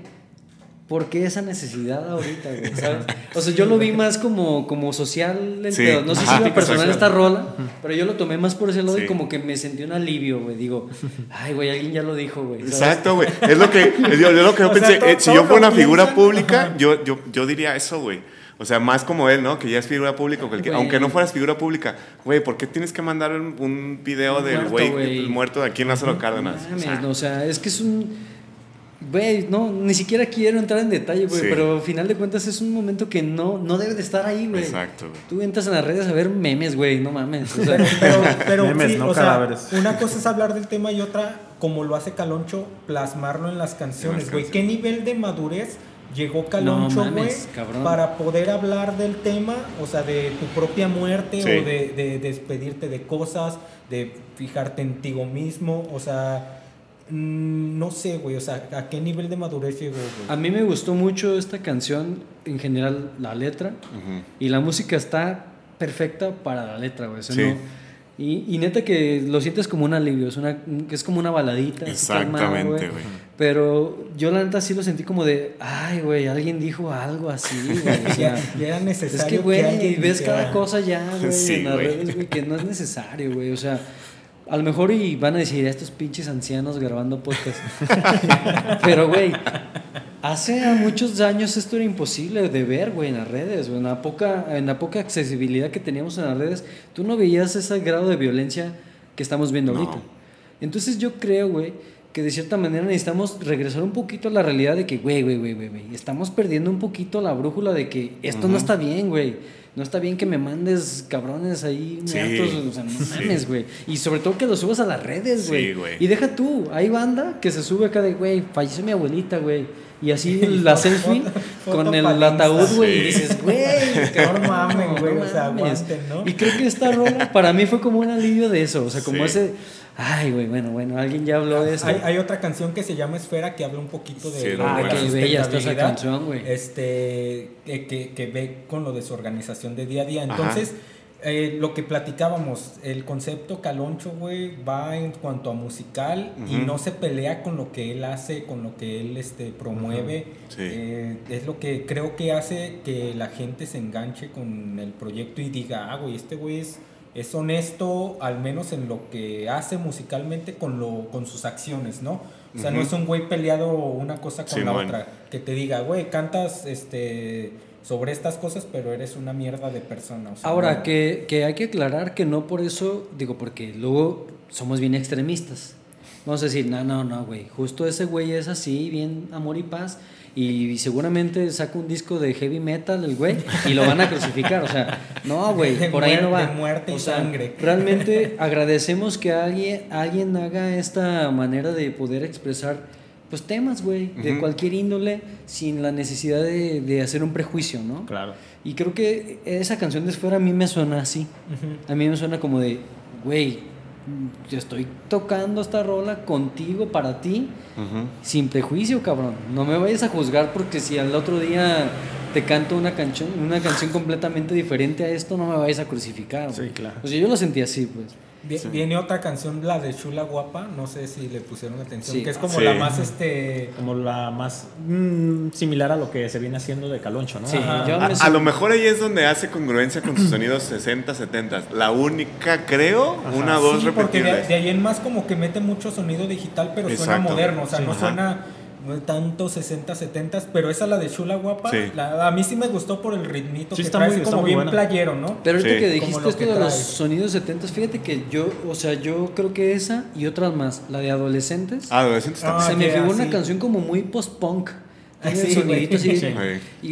¿por qué esa necesidad ahorita, güey? ¿Sabes? O sea, yo lo vi más como, como social el Sí. pedo. No sé Ajá. si iba personal Social. esta rola, pero yo lo tomé más por ese lado Sí. y como que me sentí un alivio, güey. Digo, ay, güey, alguien ya lo dijo, güey. ¿sabes? Exacto, güey. Es lo que, es lo, lo que yo O sea, pensé. to- Eh, si yo fuera lo una figura pública, yo, yo, yo diría eso, güey. O sea, más como él, ¿no? Que ya es figura pública. cualquier- aunque no fueras figura pública, güey, ¿por qué tienes que mandar un, un video Un del muerto, güey muerto de aquí en Lázaro Cárdenas? No O sea, mames, no, o sea, es que es un. Güey, no, ni siquiera quiero entrar en detalle, güey, Sí. pero al final de cuentas es un momento que no, no debe de estar ahí, güey. Exacto, güey. Tú entras en las redes a ver memes, güey, no mames. O sea, Pero, pero Memes, sí, no o sea, cadáveres. una cosa es hablar del tema y otra, como lo hace Caloncho, plasmarlo en las canciones, güey. ¿Qué nivel de madurez llegó Caloncho, güey, para poder hablar del tema, o sea, de tu propia muerte Sí. o de, de despedirte de cosas, de fijarte en ti mismo, o sea, mm, no sé, güey, o sea, ¿a qué nivel de madurez llegó, güey? a mí me gustó mucho esta canción, en general, la letra, y la música está perfecta para la letra, güey. o sea, Sí. no- y, y neta que lo sientes como un alivio, es, una, que es como una baladita. Exactamente, güey. Pero yo la neta sí lo sentí como de, ay, güey, alguien dijo algo así, güey. O sea, ya, era Es necesario que, güey, ves dijera- cada cosa ya, güey, Sí, en las redes, güey, que no es necesario, güey. O sea, a lo mejor y van a decir estos pinches ancianos grabando podcast. Pero, güey, hace muchos años esto era imposible de ver, güey, en las redes. güey. En la, poca, en la poca accesibilidad que teníamos en las redes, tú no veías ese grado de violencia que estamos viendo No. ahorita. Entonces yo creo, güey, que de cierta manera necesitamos regresar un poquito a la realidad de que, güey, güey, güey, güey, estamos perdiendo un poquito la brújula de que esto no está bien, güey. No está bien que me mandes cabrones ahí Sí, muertos, o sea, no sí. mames, güey. Y sobre todo que lo subas a las redes, Sí, güey. güey. y deja tú, hay banda que se sube acá de, güey, falleció mi abuelita, güey. Y así la foto- selfie foto con el ataúd, güey. Y dices, güey, No mamen, güey, o sea, mames. aguanten, ¿no? Y creo que esta rola para mí fue como un alivio de eso. O sea, como Sí. ese, ay, güey, bueno, bueno, alguien ya habló de esto. Hay, hay otra canción que se llama Esfera que habla un poquito de, Sí, bueno. qué bella está esa canción, güey. Este, que, que- que ve con lo de su organización de día a día. Ajá. Eh, lo que platicábamos, el concepto Caloncho, güey, va en cuanto a musical y no se pelea con lo que él hace, con lo que él este, promueve. Sí. Eh, es lo que creo que hace que la gente se enganche con el proyecto y diga, ah, güey, este güey es, es honesto, al menos en lo que hace musicalmente con, lo, con sus acciones, ¿no? O sea, no es un güey peleado una cosa con Sí, la man. otra. Que te diga, güey, cantas este, sobre estas cosas, pero eres una mierda de persona. o sea, Ahora, no. que, que hay que aclarar que no por eso, digo, porque luego somos bien extremistas. Vamos a decir, no, no, no, güey, justo ese güey es así, bien amor y paz, y seguramente saca un disco de heavy metal el güey y lo van a crucificar, o sea, no, güey, por ahí no va. de muerte y O sea, sangre. Realmente agradecemos que alguien, alguien haga esta manera de poder expresar pues temas, güey, de cualquier índole sin la necesidad de, de hacer un prejuicio, ¿no? Claro. Y creo que esa canción de Esfera a mí me suena así. A mí me suena como de, güey, yo estoy tocando esta rola contigo, para ti, sin prejuicio, cabrón. No me vayas a juzgar porque si al otro día te canto una canción, una canción completamente diferente a esto, no me vayas a crucificar. güey. Sí, claro. O sea, yo lo sentí así, pues. Vi- Viene otra canción, la de Chula Guapa, no sé si le pusieron atención, Sí. que es como Sí. la más este... Como la más mm, similar a lo que se viene haciendo de Caloncho, ¿no? Sí, Ajá. yo A, lo mejor ahí es donde hace congruencia con sus sonidos 60, 70. La única, creo, una o dos Sí, porque de, de ahí en más como que mete mucho sonido digital, pero suena moderno, o sea, Sí. no Ajá. suena tanto 60, 70, pero esa la de Chula Guapa, Sí. la- a mí sí me gustó por el ritmito Sí, que está trae, muy- está como muy bien buena. playero, ¿no? Pero ahorita Sí. que dijiste lo esto que de los sonidos 70, fíjate que yo, o sea, yo creo que esa y otras más, la de adolescentes, Ah, adolescente está. Ah, se me figura una canción como muy post-punk. Tiene Sí, sonidito güey. así Sí.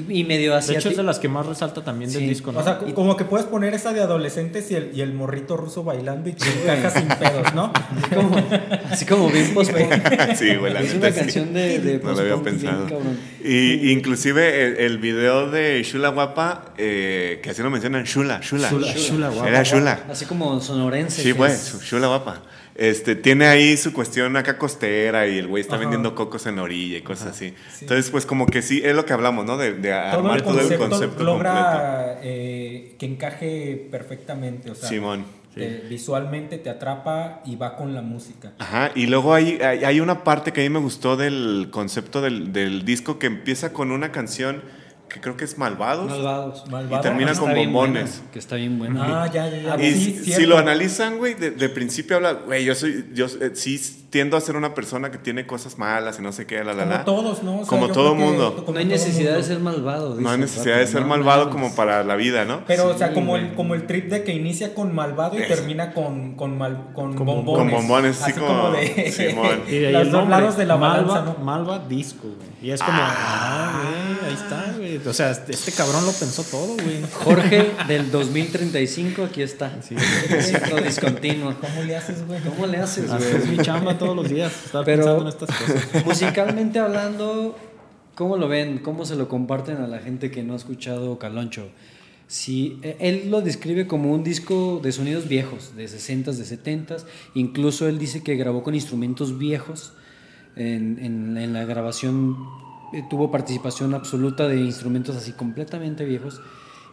y, y medio De hacia hecho, es de las que más resalta también del disco, ¿no? O sea, co- como que puedes poner esa de adolescentes y el, y el morrito ruso bailando y te encaja sin pedos, ¿no? así como, así como bien post-punk. Sí, güey, la Es una sí. canción de, de No lo había bien pensado. Y inclusive el, el video de Shula Guapa, eh, que así lo mencionan, Shula, Shula. Shula, Shula Guapa. Era Shula. Así como sonorense. Sí, güey, Shula Guapa. Este, tiene ahí su cuestión acá costera y el güey está Ajá. vendiendo cocos en orilla y cosas así. Entonces, pues como que sí, es lo que hablamos, ¿no? De, de Todo armar el todo el concepto, concepto completo. logra eh, que encaje perfectamente, o sea, Simón. te- visualmente te atrapa y va con la música. Ajá, y luego hay, hay, hay una parte que a mí me gustó del concepto del, del disco que empieza con una canción que creo que es Malvados. Malvados. Malvado. Y termina Está con bombones. buena, que está bien buena. Ah, ya, ya, ya. Y Sí, si- lo analizan, güey, de, de principio habla, güey, yo soy, yo eh, sí tiendo a ser una persona que tiene cosas malas y no sé qué, la, la, Como la. todos, ¿no? O sea, Como todo creo que- mundo. como no hay necesidad de mundo. ser malvado. No dice hay el necesidad de ser no, malvado no, como no. para la vida, ¿no? Pero, o Sí, sea, como el, como el trip de que inicia con malvado y Es. termina con, con, mal- con Con bombones. Con bombones, así como- de Simón. Y de ahí los dos lados de la Malva, balanza, ¿no? Malva Disco, güey. Y es como, ah, güey, ahí está, güey. O sea, este este cabrón lo pensó todo, güey. Jorge del 2035, aquí está. Sí. Discontinuo. ¿Cómo le haces, güey? ¿Cómo le haces, güey? es mi chamba todos los días, estar Pero- pensando en estas cosas. Musicalmente hablando, ¿cómo lo ven? ¿Cómo se lo comparten a la gente que no ha escuchado Caloncho? Si eh, él lo describe como un disco de sonidos viejos, de 60s, de 70s, incluso él dice que grabó con instrumentos viejos en, en- en la grabación, tuvo participación absoluta de instrumentos así completamente viejos.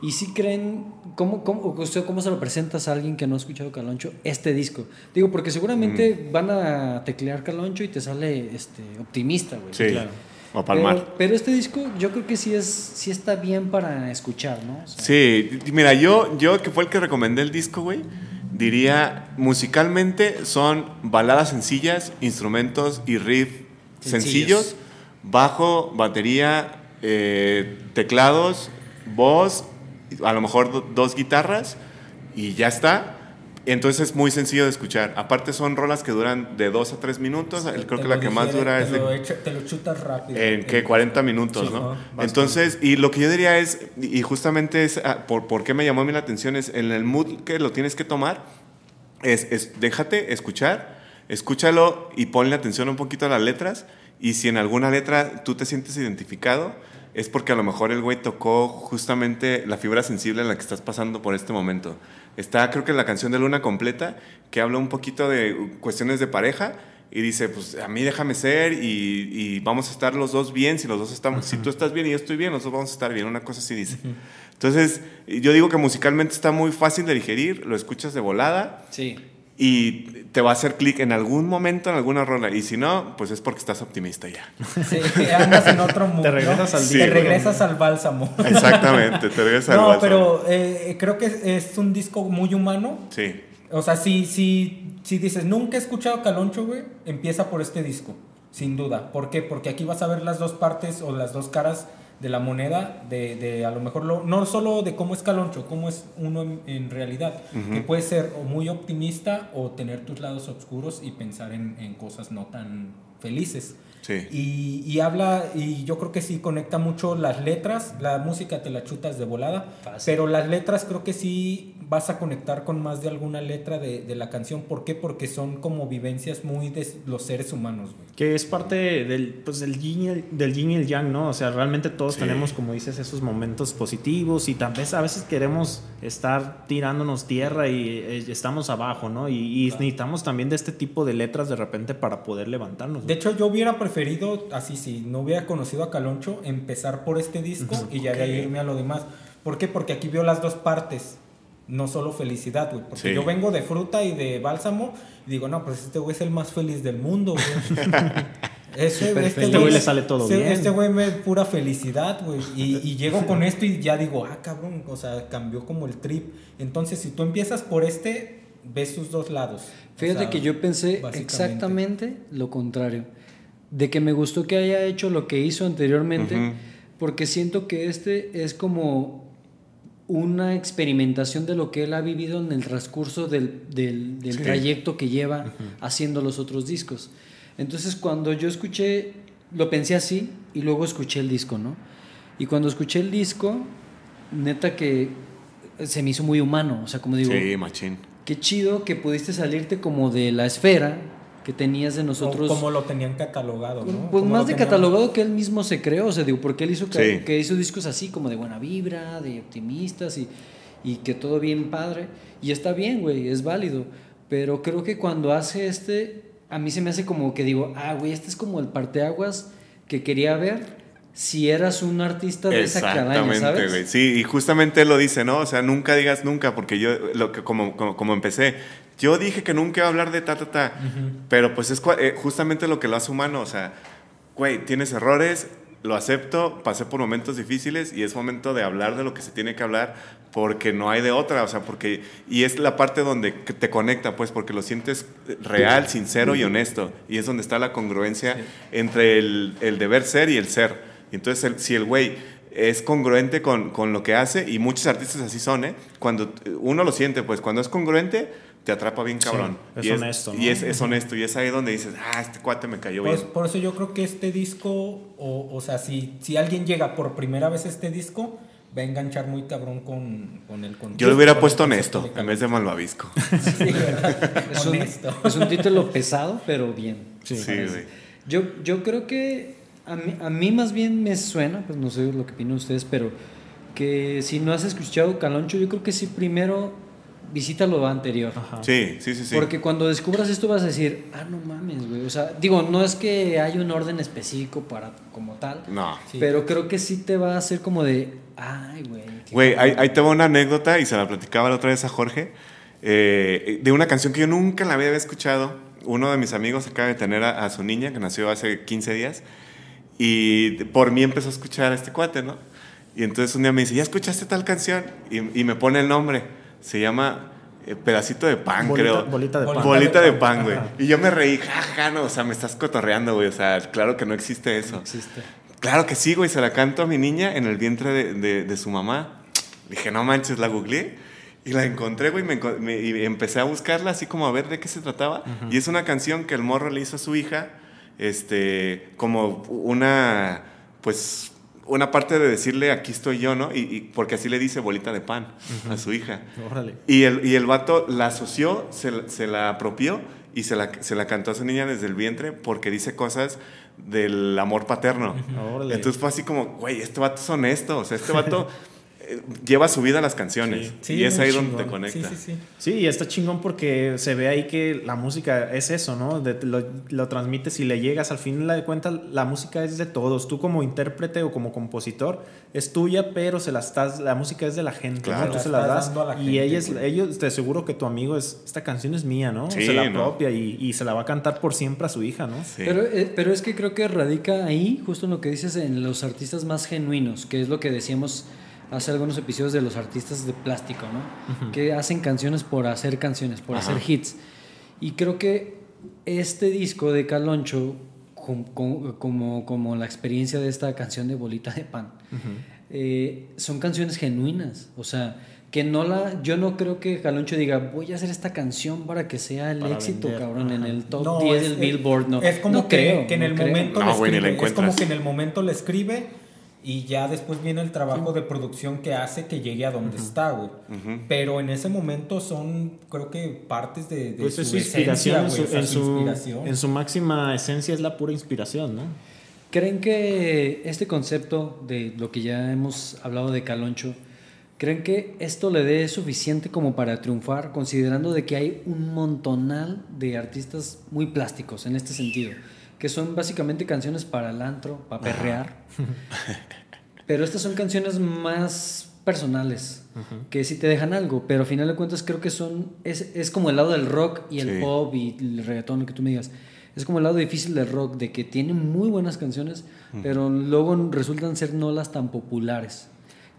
Y si creen, ¿cómo, cómo, o sea, ¿cómo se lo presentas a alguien que no ha escuchado Caloncho este disco? Digo, porque seguramente van a teclear Caloncho y te sale este, optimista, güey. Sí, claro. o palmar. Pero, pero este disco yo creo que sí, es, sí está bien para escuchar, ¿no? O sea, Sí, mira, yo, yo que fue el que recomendé el disco, güey, diría, musicalmente son baladas sencillas, instrumentos y riff Sencillos. sencillos, bajo, batería, eh, teclados, voz, a lo mejor do- dos guitarras y ya está. Entonces es muy sencillo de escuchar. Aparte son rolas que duran de dos a tres minutos. El- creo que la que más dura te es de lo echa- te lo chutas rápido. en que 40 minutos, Sí, ¿no? ajá, Entonces, y lo que yo diría es, y justamente es, ah, por, por qué me llamó a mí la atención, es en el mood que lo tienes que tomar, es, es déjate escuchar, escúchalo y ponle atención un poquito a las letras, y si en alguna letra tú te sientes identificado, es porque a lo mejor el güey tocó justamente la fibra sensible en la que estás pasando por este momento. Está, creo que la canción de Luna completa, que habla un poquito de cuestiones de pareja, y dice, pues a mí déjame ser y, y vamos a estar los dos bien, si los dos estamos, si tú estás bien y yo estoy bien, los dos vamos a estar bien, una cosa así dice. Entonces, yo digo que musicalmente está muy fácil de digerir, lo escuchas de volada sí. Y te va a hacer clic en algún momento en alguna rola, y si no, pues es porque estás optimista ya. Sí, andas en otro mundo. Te regresas al Sí, Te regresas al bálsamo. Exactamente, te regresas al No, WhatsApp. pero eh, creo que es, es un disco muy humano. Sí, O sea, si, si, si dices, nunca he escuchado Caloncho, güey, empieza por este disco, sin duda. ¿Por qué? Porque aquí vas a ver las dos partes o las dos caras de la moneda, de, de a lo mejor, lo- no solo de cómo es Caloncho, cómo es uno en, en realidad, que puede ser o muy optimista o tener tus lados oscuros y pensar en, en cosas no tan felices. Sí. Y, y habla, y yo creo que sí conecta mucho las letras, la música te la chutas de volada, Fácil. pero las letras creo que sí vas a conectar con más de alguna letra de, de la canción. ¿Por qué? Porque son como vivencias muy de los seres humanos, güey. Que es parte del, pues, del, yin y el, del yin y el yang, ¿no? O sea, realmente todos Sí. tenemos, como dices, esos momentos positivos y tal vez a veces queremos estar tirándonos tierra y eh, estamos abajo, ¿no? Y, y necesitamos también de este tipo de letras de repente para poder levantarnos. De hecho, yo hubiera preferido, así si no hubiera conocido a Caloncho, empezar por este disco y ya de ahí irme a lo demás. ¿Por qué? Porque aquí veo las dos partes. No solo felicidad, güey. Porque Sí. yo vengo de fruta y de bálsamo y digo, no, pues este güey es el más feliz del mundo, güey. Ese, este. Este güey le sale todo este- bien. Este güey me pura felicidad, güey. Y, y llego con esto y ya digo, ah, cabrón, o sea, cambió como el trip. Entonces, si tú empiezas por este, ves sus dos lados. O Fíjate sea, que yo pensé exactamente lo contrario. De que me gustó que haya hecho lo que hizo anteriormente, porque siento que este es como una experimentación de lo que él ha vivido en el transcurso del, del- del Sí. trayecto que lleva haciendo los otros discos. Entonces cuando yo escuché, lo pensé así y luego escuché el disco, ¿no? Y cuando escuché el disco, neta que se me hizo muy humano, o sea, como digo, Sí, machín. qué chido que pudiste salirte como de la esfera que tenías de O nosotros. como lo tenían catalogado, ¿no? Pues Como más de tenían- catalogado que él mismo se creó, o sea, digo, porque él hizo que, Sí. que hizo discos así como de buena vibra, de optimistas y, y que todo bien padre. Y está bien, güey, es válido. Pero creo que cuando hace este, a mí se me hace como que digo, ah, güey, este es como el parteaguas que quería ver si eras un artista de esa calaña, ¿sabes? güey. Sí, y justamente él lo dice, ¿no? O sea, nunca digas nunca, porque yo, lo que, como, como, como empecé, yo dije que nunca iba a hablar de ta, ta, ta. Pero pues es eh, justamente lo que lo hace humano. O sea, güey, tienes errores, lo acepto, pasé por momentos difíciles y es momento de hablar de lo que se tiene que hablar porque no hay de otra. O sea, porque. Y es la parte donde te conecta, pues, porque lo sientes real, sincero y honesto. Y es donde está la congruencia entre el, el deber ser y el ser. Y entonces, el- si el güey es congruente con, con lo que hace, y muchos artistas así son, ¿eh? Cuando eh, uno lo siente, pues cuando es congruente, te atrapa bien cabrón. es y honesto, ¿no? Y es, es honesto, y es ahí donde dices, ah, este cuate me cayó Pues, bien. por eso yo creo que este disco, o, o sea, si, si alguien llega por primera vez a este disco, va a enganchar muy cabrón con, con el concepto. Yo le hubiera puesto honesto en vez de malvavisco. Sí, ¿verdad? Es un, Honesto. es un título pesado, pero bien. Sí, Sí, güey. Yo, yo creo que a mí, a mí más bien me suena, pues no sé lo que opinan ustedes, pero que si no has escuchado Caloncho, yo creo que sí primero visita lo anterior. Ajá. Sí, sí, sí, sí. Porque cuando descubras esto vas a decir, ah, no mames, güey. O sea, digo, no es que haya un orden específico para como tal, No. Sí. pero creo que sí te va a hacer como de, ay, güey. Güey, ahí, cabrón". ahí te va una anécdota y se la platicaba la otra vez a Jorge. eh, de una canción que yo nunca en la vida había escuchado. Uno de mis amigos acaba de tener a, a su niña que nació hace 15 días. Y por mí empezó a escuchar a este cuate, ¿no? Y entonces un día me dice, ¿ya escuchaste tal canción? Y, y me pone el nombre. Se llama eh, Pedacito de Pan, Bolita- creo. bolita de pan. Bolita de pan, güey. Y yo me reí, jaja, no, o sea, me estás cotorreando, güey. O sea, claro que no existe eso. existe. Claro que sí, güey, se la canto a mi niña en el vientre de, de- de su mamá. Dije, no manches, la googleé y la encontré, güey, me me- y empecé a buscarla así como a ver de qué se trataba. Y es una canción que el morro le hizo a su hija, este, como una, pues, una parte de decirle, aquí estoy yo, ¿no? Y, y- porque así le dice bolita de pan a su hija. Órale. Y el, y el vato la asoció, se, la- se la apropió y se la, se la cantó a su niña desde el vientre porque dice cosas del amor paterno. Órale. Entonces fue así como, güey, este vato es honesto. O sea, este vato lleva su vida a las canciones. Sí, y es ahí donde te conecta. Sí, sí, sí. Sí, y está chingón porque se ve ahí que la música es eso, ¿no? De- lo, lo transmites y le llegas. Al fin de cuentas, la música es de todos. Tú como intérprete o como compositor es tuya, pero se la estás, la música es de la gente, Claro. ¿no? Tú Se se la das dando a la y gente, ellos, güey. ellos, te aseguro que tu amigo es, esta canción es mía, ¿no? Sí, se la ¿no? apropia y, y se la va a cantar por siempre a su hija, ¿no? Sí. Pero, eh, pero es que creo que radica ahí, justo en lo que dices, en los artistas más genuinos, que es lo que decíamos hace algunos episodios de los artistas de plástico, ¿no? Que hacen canciones por hacer canciones, por Ajá. hacer hits. Y creo que este disco de Caloncho, com- com- como, como la experiencia de esta canción de Bolita de Pan, eh, son canciones genuinas. O sea, que no la. Yo no creo que Caloncho diga, voy a hacer esta canción para que sea el Para éxito, vender. cabrón, en el top No, 10 es- del es- Billboard. No, Es como no que, creo, que en no el creo. momento No, le escribe. Es como que en el momento le escribe y ya después viene el trabajo de producción que hace que llegue a donde está, güey. Pero en ese momento son, creo que, partes de, de Pues su es su inspiración, en su, esencia, güey, en, su, inspiración. en su máxima esencia es la pura inspiración, ¿no? ¿Creen que este concepto de lo que ya hemos hablado de Caloncho, creen que esto le dé suficiente como para triunfar, considerando de que hay un montonal de artistas muy plásticos en este sentido, que son básicamente canciones para el antro, para perrear, pero estas son canciones más personales, que sí te dejan algo, pero al final de cuentas creo que son, es, es como el lado del rock y el Sí. pop y el reggaetón, lo que tú me digas. Es como el lado difícil del rock, de que tiene muy buenas canciones, pero luego resultan ser no las tan populares.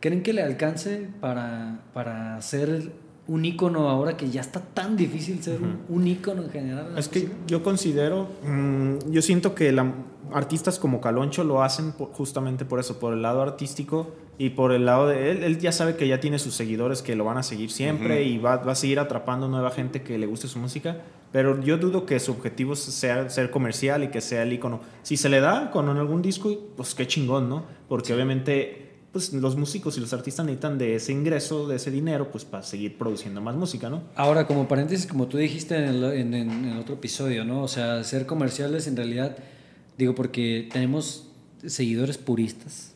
¿Creen que le alcance para, para hacer un ícono ahora que ya está tan difícil ser un, un ícono en general. Es que yo considero, mm, yo siento que la- artistas como Caloncho lo hacen por- justamente por eso, por el lado artístico y por el lado de él. Él ya sabe que ya tiene sus seguidores que lo van a seguir siempre y va, va a seguir atrapando nueva gente que le guste su música. Pero yo dudo que su objetivo sea ser comercial y que sea el icono. Si se le da con algún disco, pues qué chingón, ¿no? Porque obviamente pues los músicos y los artistas necesitan de ese ingreso, de ese dinero, pues para seguir produciendo más música, ¿no? Ahora, como paréntesis, como tú dijiste en el, en, en- en otro episodio, ¿no? O sea, ser comerciales en realidad, digo, porque tenemos seguidores puristas,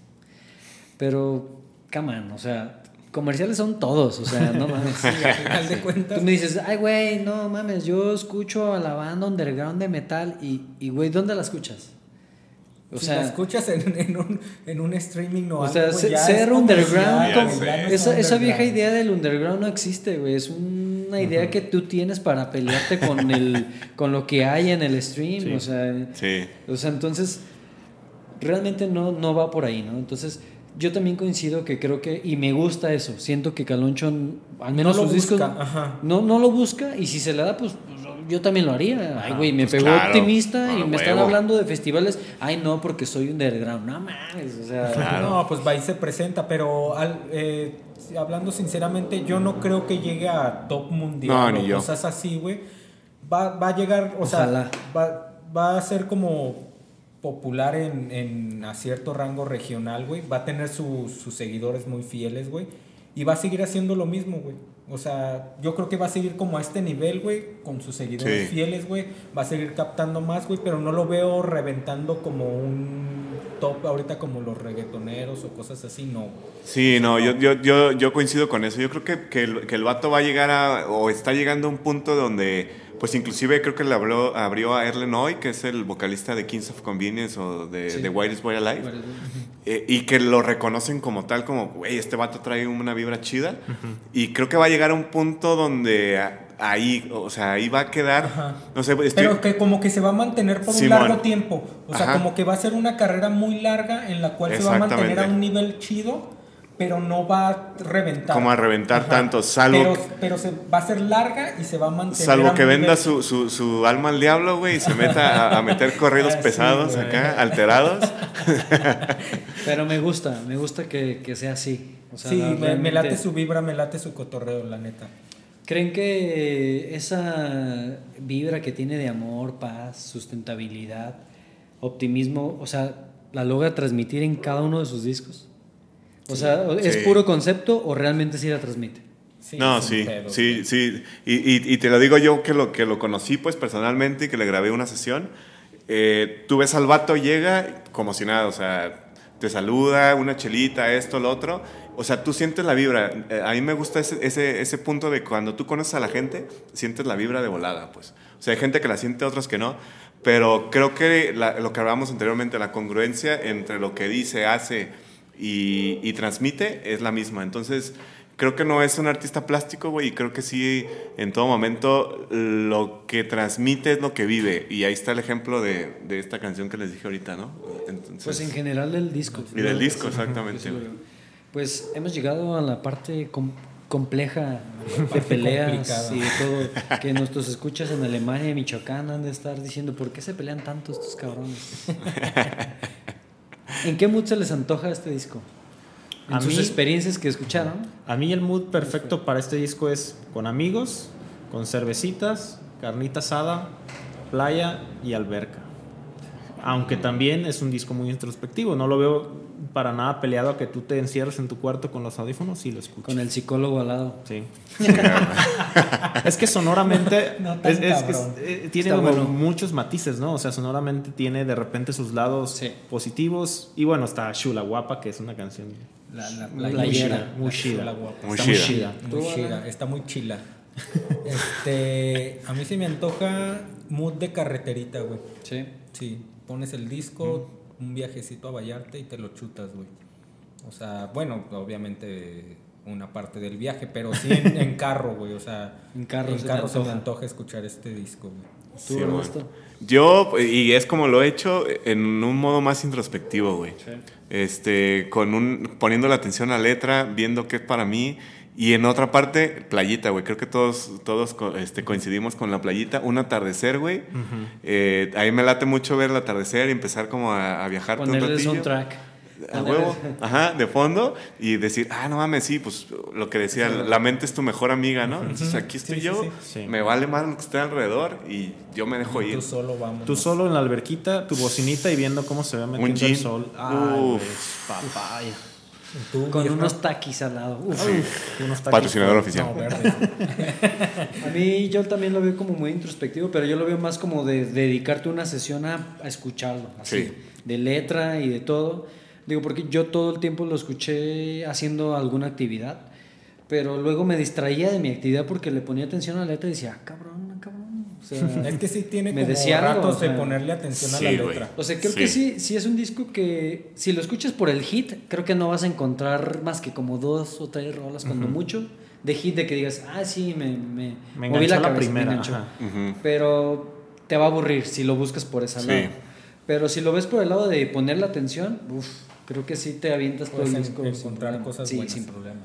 pero, come on, o sea, comerciales son todos, o sea, no mames. al final de cuentas. Tú me dices, ay, güey, no mames, yo escucho a la banda underground de metal y, y güey, ¿dónde la escuchas? O si sea, la escuchas en, en un, en un streaming o o algo, sea, pues se- ya ser es underground, como- no esa, esa vieja idea del underground no existe, güey. Es una idea que tú tienes para pelearte con el con lo que hay en el stream. Sí. O sea, Sí. o sea, entonces realmente no, no va por ahí, ¿no? Entonces, yo también coincido que creo que, y me gusta eso, siento que Caloncho, al menos No lo sus discos, busca, ajá. no, no lo busca, y si se le da, pues, pues, yo también lo haría. Ay, güey, me pues pegó claro, optimista y me están huevo. hablando de festivales. Ay, no, porque soy underground. No mames, o sea. Claro. No, pues va y se presenta, pero al- eh, hablando sinceramente, yo no creo que llegue a top mundial No, o ni yo. cosas así, güey. Va, va a llegar, o sea, va, va a ser como popular en, en a cierto rango regional, güey. Va a tener sus- sus seguidores muy fieles, güey. Y va a seguir haciendo lo mismo, güey. O sea, yo creo que va a seguir como a este nivel, güey, con sus seguidores Sí. fieles, güey. Va a seguir captando más, güey, pero no lo veo reventando como un top ahorita como los reggaetoneros o cosas así, no. Sí, no, yo, yo, yo, yo coincido con eso. Yo creo que, que, el, que el vato va a llegar a, o está llegando a un punto donde, pues inclusive creo que le abrió, abrió a Erlen Hoy, que es el vocalista de Kings of Convenience o de, Sí. de White Boy Alive, eh, y que lo reconocen como tal, como, güey, este vato trae una vibra chida. Y creo que va a llegar a un punto donde ahí, o sea, ahí va a quedar, Ajá. no sé, estoy- Pero que como que se va a mantener por un largo tiempo. O sea, Ajá. como que va a ser una carrera muy larga en la cual se va a mantener a un nivel chido, pero no va a reventar. Como a reventar tanto, salvo Pero, se, va a ser larga y se va a mantener. Salvo que venda su, su, su alma al diablo, güey, y se meta a, a meter corridos Ah, sí, pesados acá, alterados. Pero me gusta, me gusta que, que sea así. O sea, sí, me, me realmente- late su vibra, me late su cotorreo, la neta. ¿Creen que esa vibra que tiene de amor, paz, sustentabilidad, optimismo, o sea, la logra transmitir en cada uno de sus discos? O sea, ¿es Sí. puro concepto o realmente sí la transmite? Sí, no, sí, pedos, sí, güey. sí. Y, y- y te lo digo yo que lo, que lo conocí pues personalmente y que le grabé una sesión. Eh, tú ves al vato, llega como si nada, o sea, te saluda, una chelita, esto, lo otro. O sea, tú sientes la vibra. Eh, a mí me gusta ese, ese, ese punto de cuando tú conoces a la gente, sientes la vibra de volada, pues. O sea, hay gente que la siente, otras que no. Pero creo que la- lo que hablábamos anteriormente, la congruencia entre lo que dice, hace y, y transmite es la misma. Entonces, creo que no es un artista plástico, güey, y creo que sí, en todo momento, lo que transmite es lo que vive. Y ahí está el ejemplo de, de esta canción que les dije ahorita, ¿no? Entonces, Pues en general del disco. Y del disco, exactamente. Pues hemos llegado a la parte com- compleja de peleas complicada. y de todo. Que nuestros escuchas en Alemania y Michoacán han de estar diciendo, ¿por qué se pelean tanto estos cabrones? ¿En qué mood se les antoja este disco? En A sus mí- experiencias que escucharon. A mí el mood perfecto para este disco es con amigos, con cervecitas, carnita asada, playa y alberca. Aunque también es un disco muy introspectivo, no lo veo para nada peleado a que tú te encierres en tu cuarto con los audífonos y lo escuches. Con el psicólogo al lado. Sí. es que sonoramente No tan es- es- cabrón. es- eh, tiene como bueno. muchos matices, ¿no? O sea, sonoramente tiene de repente sus lados Sí. positivos. Y bueno, está Shula Guapa, que es una canción La, la Muy playera, chida, muy la chida. Muy está muy chida. está muy chila. Este, a mí se me antoja mood de carreterita, güey. Sí. Sí, pones el disco, un viajecito a Vallarta y te lo chutas, güey. O sea, bueno, obviamente una parte del viaje, pero sí en, en carro, güey. O sea, En carro en se carro se me antoja. escuchar este disco, güey. ¿Tú, Sí, Ernesto? Yo, y es como lo he hecho, en un modo más introspectivo, güey. Sí. Este, con un, poniendo la atención a la letra, viendo qué es para mí Y en otra parte, playita, güey. Creo que todos, todos co- este, coincidimos con la playita. Un atardecer, güey. Eh, ahí me late mucho ver el atardecer y empezar como a, a viajar un ratillo. soundtrack. A huevo, ajá, de fondo y decir, ah, no mames, sí, pues lo que decía, la mente es tu mejor amiga, ¿no? Entonces aquí estoy Sí, sí, yo, sí. Sí. me vale más lo que esté alrededor y yo me dejo ir. Tú solo vamos. Tú solo en la alberquita, tu bocinita y viendo cómo se va metiendo el sol. Ay, Uf. papaya. Tú, Con viejo. unos taquis al lado. Uf. Unos taquis Patrocinador con- oficial. No, verde. A mí yo también lo veo como muy introspectivo, pero yo lo veo más como de dedicarte una sesión a, a escucharlo, así, Sí. de letra y de todo. Digo, porque yo todo el tiempo lo escuché haciendo alguna actividad, pero luego me distraía de mi actividad porque le ponía atención a la letra y decía, ah, cabrón. O sea, Es que sí tiene Me como decía algo, ratos o sea. de ponerle atención a la letra. O sea, creo Sí. que sí, sí es un disco que si lo escuchas por el hit, creo que no vas a encontrar más que como dos o tres rolas, cuando mucho, de hit de que digas, ah, sí, me, me, Me moví enganchó la cabeza, me primera, enganchó". ajá. Ujú. Pero te va a aburrir si lo buscas por ese Sí. lado. Pero si lo ves por el lado de ponerle atención, uf, creo que sí te avientas todo Puedes el en- disco. encontrar problema. cosas Sí, buenas. sin problema.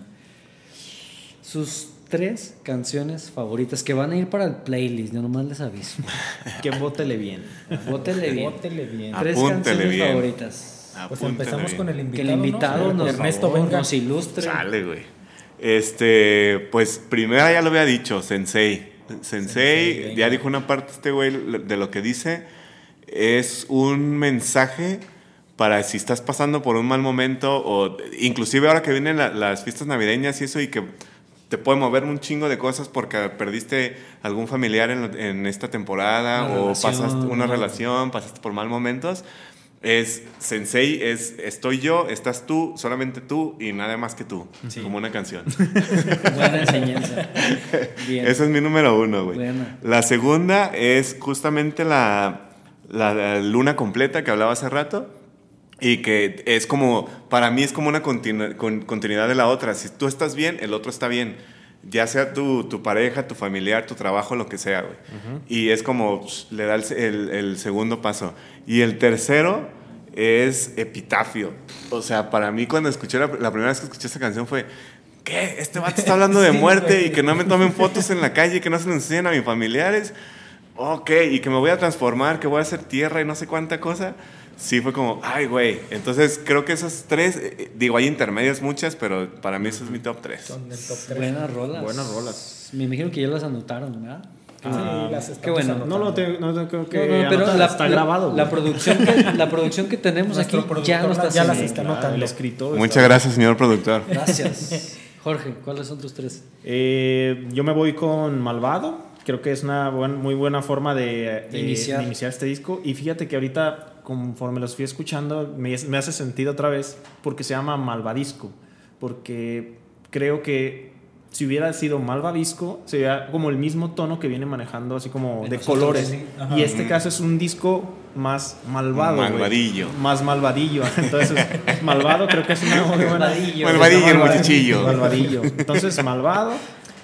Sus tres canciones favoritas que van a ir para el playlist, yo nomás les aviso. Que bótele bien. Bótele bien. Bótele bien. Tres Apúntele canciones bien. favoritas. Pues empezamos bien. con el Que invitado. el invitado ¿no? nos, Ernesto favor, venga. nos ilustre. Sale, güey. Este, pues primera ya lo había dicho, Sensei. Sensei, ya dijo una parte este güey de lo que dice. Es un mensaje para si estás pasando por un mal momento o inclusive ahora que vienen la- las fiestas navideñas y eso y que te puede mover un chingo de cosas porque perdiste algún familiar en, en esta temporada Una o relación, pasaste una relación, pasaste por mal momentos. Es Sensei, es estoy yo, estás tú, solamente tú y nada más que tú. Como una canción. Buena enseñanza. Bien. Esa es mi número uno, güey. La segunda es justamente la, la- la luna completa que hablaba hace rato. Y que es como, para mí es como una continu- con- continuidad de la otra. Si tú estás bien, el otro está bien. Ya sea tu, tu pareja, tu familiar, tu trabajo, lo que sea, güey. Y es como, psh, le da el, el- el segundo paso. Y el tercero es Epitafio. O sea, para mí cuando escuché la, la primera vez que escuché esa canción fue, ¿qué? Este vato está hablando de Sí, muerte y que no me tomen fotos en la calle, que no se lo enseñen a mis familiares. Ok, y que me voy a transformar, que voy a hacer tierra y no sé cuánta cosa. Sí, fue como, ay, güey. Entonces creo que esas tres, eh, digo, hay intermedias muchas, pero para mí ese es mi top tres. Son el top tres. Buenas rolas. Buenas rolas. Me imagino que ya las anotaron, ¿verdad? Sí, las estamos qué bueno. anotando. No lo tengo, no tengo que No, no, pero la, está la- grabado. La, producción que, la producción que tenemos Nuestro aquí ya lo está ya las está Claro, anotando. el escritor. Muchas está- gracias, señor productor. Gracias. Jorge, ¿cuáles son tus tres? Eh, yo me voy con Malvado. Creo que es una buen- muy buena forma de, de- Iniciar. de iniciar este disco. Y fíjate que ahorita, conforme los fui escuchando, me, me hace sentido otra vez porque se llama Malvadisco. Porque creo que si hubiera sido Malvadisco, sería como el mismo tono que viene manejando, así como de colores. sí. Ajá. Y este caso es un disco más malvado. güey. Malvadillo. Más malvadillo. Entonces, malvado creo que es una muy buena. Malvadillo. Malvadillo, el Malvadillo, muchachillo. Malvadillo. Entonces, malvado.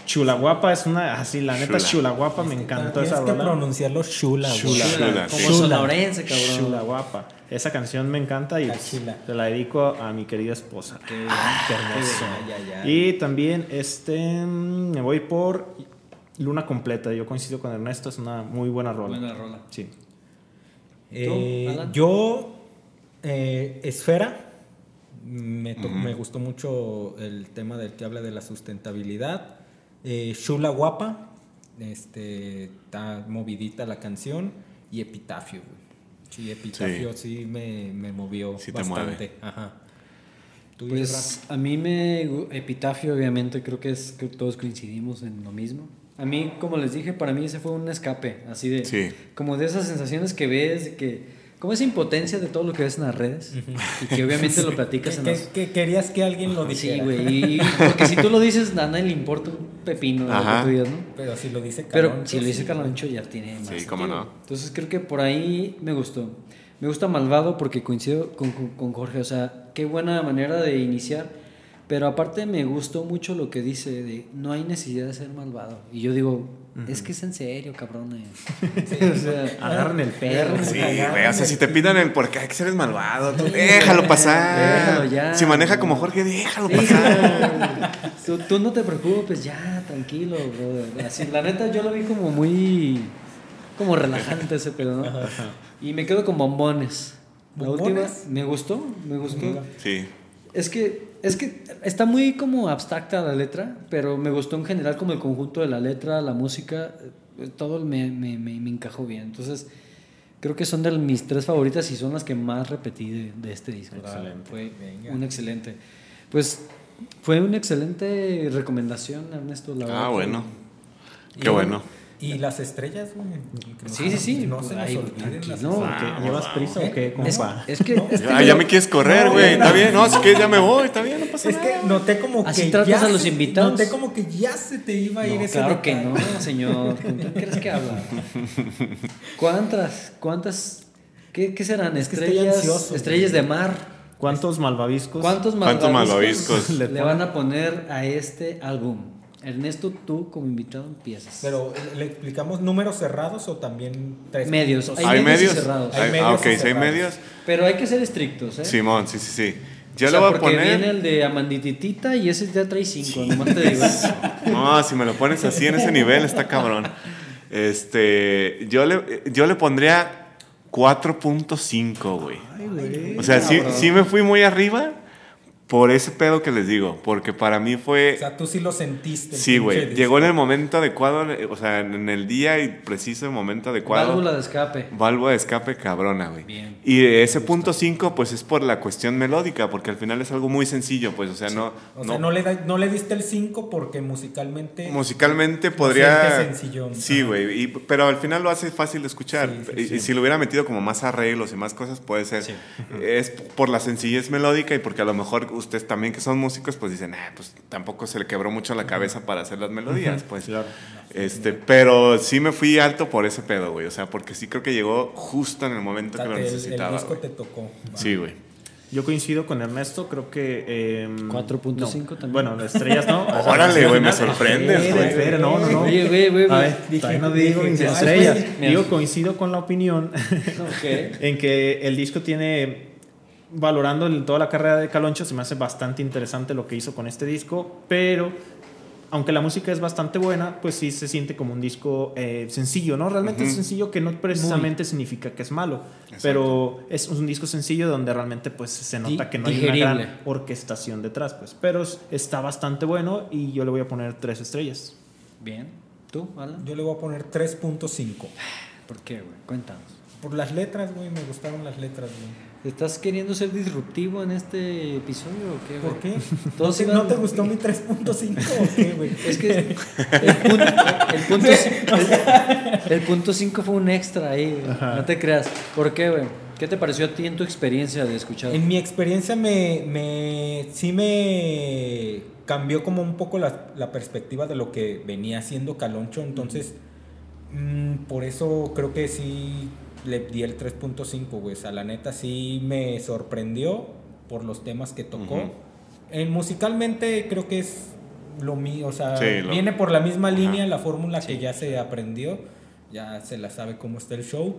Chula guapa es una. Así, la neta, Chula. chula guapa me encantó Tienes esa que rola. pronunciarlo chula. Chula. Chula. Como Chula. sonorense, cabrón. Chula guapa. Esa canción me encanta y pues, te la dedico a mi querida esposa. Qué, Ah, qué hermoso. Ya, ya, ya. Y también este me voy por Luna completa. Yo coincido con Ernesto, es una muy buena rola. Buena rola. Sí. Eh, yo, eh, Esfera, me, me gustó mucho el tema del que habla de la sustentabilidad. Eh, Shula Guapa, este, está movidita la canción. Y Epitafio, güey. Sí, Epitafio sí, me, me movió Sí te bastante. Ajá. ¿Tú, Pues a mí me. Epitafio, obviamente, creo que es que todos coincidimos en lo mismo. A mí, como les dije, para mí ese fue un escape, así de. Sí. Como de esas sensaciones que ves, de que. Como esa impotencia de todo lo que ves en las redes. Y que obviamente lo platicas en que- las. que querías que alguien lo Sí, dijera. güey. y- Porque si tú lo dices, a nadie le importa un pepino de lo Ajá. que tú digas, ¿no? Pero si lo dice Pero Caloncho, si lo dice sí, Caloncho ya tiene más. Sí, cómo sentido. no. Entonces creo que por ahí me gustó. Me gusta Malvado porque coincido con, con- con Jorge. O sea, qué buena manera de iniciar. Pero aparte me gustó mucho lo que dice de no hay necesidad de ser malvado. Y yo digo, es que es en serio, cabrones. o sea, Agarren el perro. Sí, güey, o sea, si te pidan el por qué hay que ser malvado, tú déjalo pasar. Déjalo ya. Si maneja como Jorge, déjalo pasar. Tú, tú no te preocupes, ya, tranquilo, brother. Así, la neta, yo lo vi como muy. como relajante ese pedo, ¿no? Y me quedo con bombones. La última ¿Bombones? me gustó, me gustó. Sí. Es que, es que está muy como abstracta la letra, pero me gustó en general como el conjunto de la letra, la música, eh, todo me, me, me, me encajó bien. Entonces, creo que son de mis tres favoritas y son las que más repetí de, de este disco. Excelente. Fue Venga. un excelente. Pues fue una excelente recomendación, Ernesto. La Ah, que- bueno. Y- Qué bueno. Y las estrellas, güey. que no Sí, sí, sí. No se nos olviden las estrellas. ¿Qué, ¿Llevas prisa o qué, Es, compa? es que, es que Ah, ya me quieres correr, No, güey. Está bien. No, si quieres ya me voy. Está bien, no pasa Es nada. que noté como Así que. tratas ya a los invitados. Noté como que ya se te iba a ir No, ese claro que no, señor. ¿Con quién crees que habla? ¿Cuántas? ¿Cuántas? ¿Qué, qué serán? Es que Estrellas, ansioso, estrellas de mar. ¿Cuántos malvaviscos? ¿Cuántos ¿Cuántos malvaviscos malvaviscos? le van a poner a este álbum? Ernesto, tú como invitado empiezas. Pero, ¿le- ¿le explicamos números cerrados o también tres Medios. Hay ¿Hay medios cerrados. Hay Hay- medios ah, ok, si hay medios. Pero hay que ser estrictos, ¿eh? Simón, sí, sí, sí. O Yo sea, le voy a porque poner. viene el de Amandititita y ese ya trae cinco, nomás te digo. No, si me lo pones así en ese nivel, está cabrón. Este, yo le, yo le pondría 4.5, güey. O sea, sí, sí me fui muy arriba por ese pedo que les digo, porque para mí fue... O sea, tú sí lo sentiste. el Sí, güey. Llegó en el momento adecuado, o sea, en el día y preciso momento adecuado. Válvula de escape. Válvula de escape cabrona, güey. Bien. Y ese punto 5, pues es por la cuestión melódica, porque al final es algo muy sencillo, pues, o sea, no. O sea, no, le, da- no le diste el 5 porque musicalmente. Musicalmente podría. sencillón. Sí, güey. y- Pero al final lo hace fácil de escuchar. Sí, sí, y, sí. y si lo hubiera metido como más arreglos y más cosas, puede ser. Es por la sencillez melódica y porque a lo mejor ustedes también que son músicos, pues dicen, ah, pues tampoco se le quebró mucho la cabeza para hacer las melodías, pues. Claro. Este, pero sí me fui alto por ese pedo, güey. O sea, porque sí creo que llegó justo en el O momento sea, que lo te- el, el necesitaba. disco güey. te tocó. Sí, güey. Yo coincido con Ernesto, creo que... eh, 4.5 no. también. Bueno, estrellas no. Órale, güey, me sorprendes, güey. espera, no, no, no. Oye, güey, güey, A güey. ver, Dije- todavía no digo ay, estrellas. Digo, coincido con la opinión en que el disco tiene, valorando el- toda la carrera de Caloncho, se me hace bastante interesante lo que hizo con este disco, pero aunque la música es bastante buena, pues sí se siente como un disco eh, sencillo, ¿no? Realmente es sencillo que no precisamente significa que es malo, pero es un disco sencillo donde realmente pues se nota que no hay una digerible. gran orquestación detrás, pues, pero es- está bastante bueno y yo le voy a poner tres estrellas. Bien. ¿Tú, Alan? Yo le voy a poner 3.5. ¿Por qué, güey? Cuéntanos. Por las letras, güey, me gustaron las letras, güey. ¿Estás queriendo ser disruptivo en este episodio o qué, güey? ¿Por qué? Todos ¿No te, iban- no te gustó mi 3.5 o qué, güey? Es que el punto, el punto, el, el punto 5 fue un extra ahí, güey. no te creas. ¿Por qué, güey? ¿Qué te pareció a ti en tu experiencia de escuchar? En mi experiencia me, me sí me cambió como un poco la, la perspectiva de lo que venía haciendo Caloncho, entonces mm, por eso creo que sí le di el 3.5, güey, o sea, la neta sí me sorprendió por los temas que tocó. Ujú. En musicalmente creo que es lo mío, o sea, Sí, lo- viene por la misma Ajá. línea, la fórmula que ya se aprendió, ya se la sabe cómo está el show,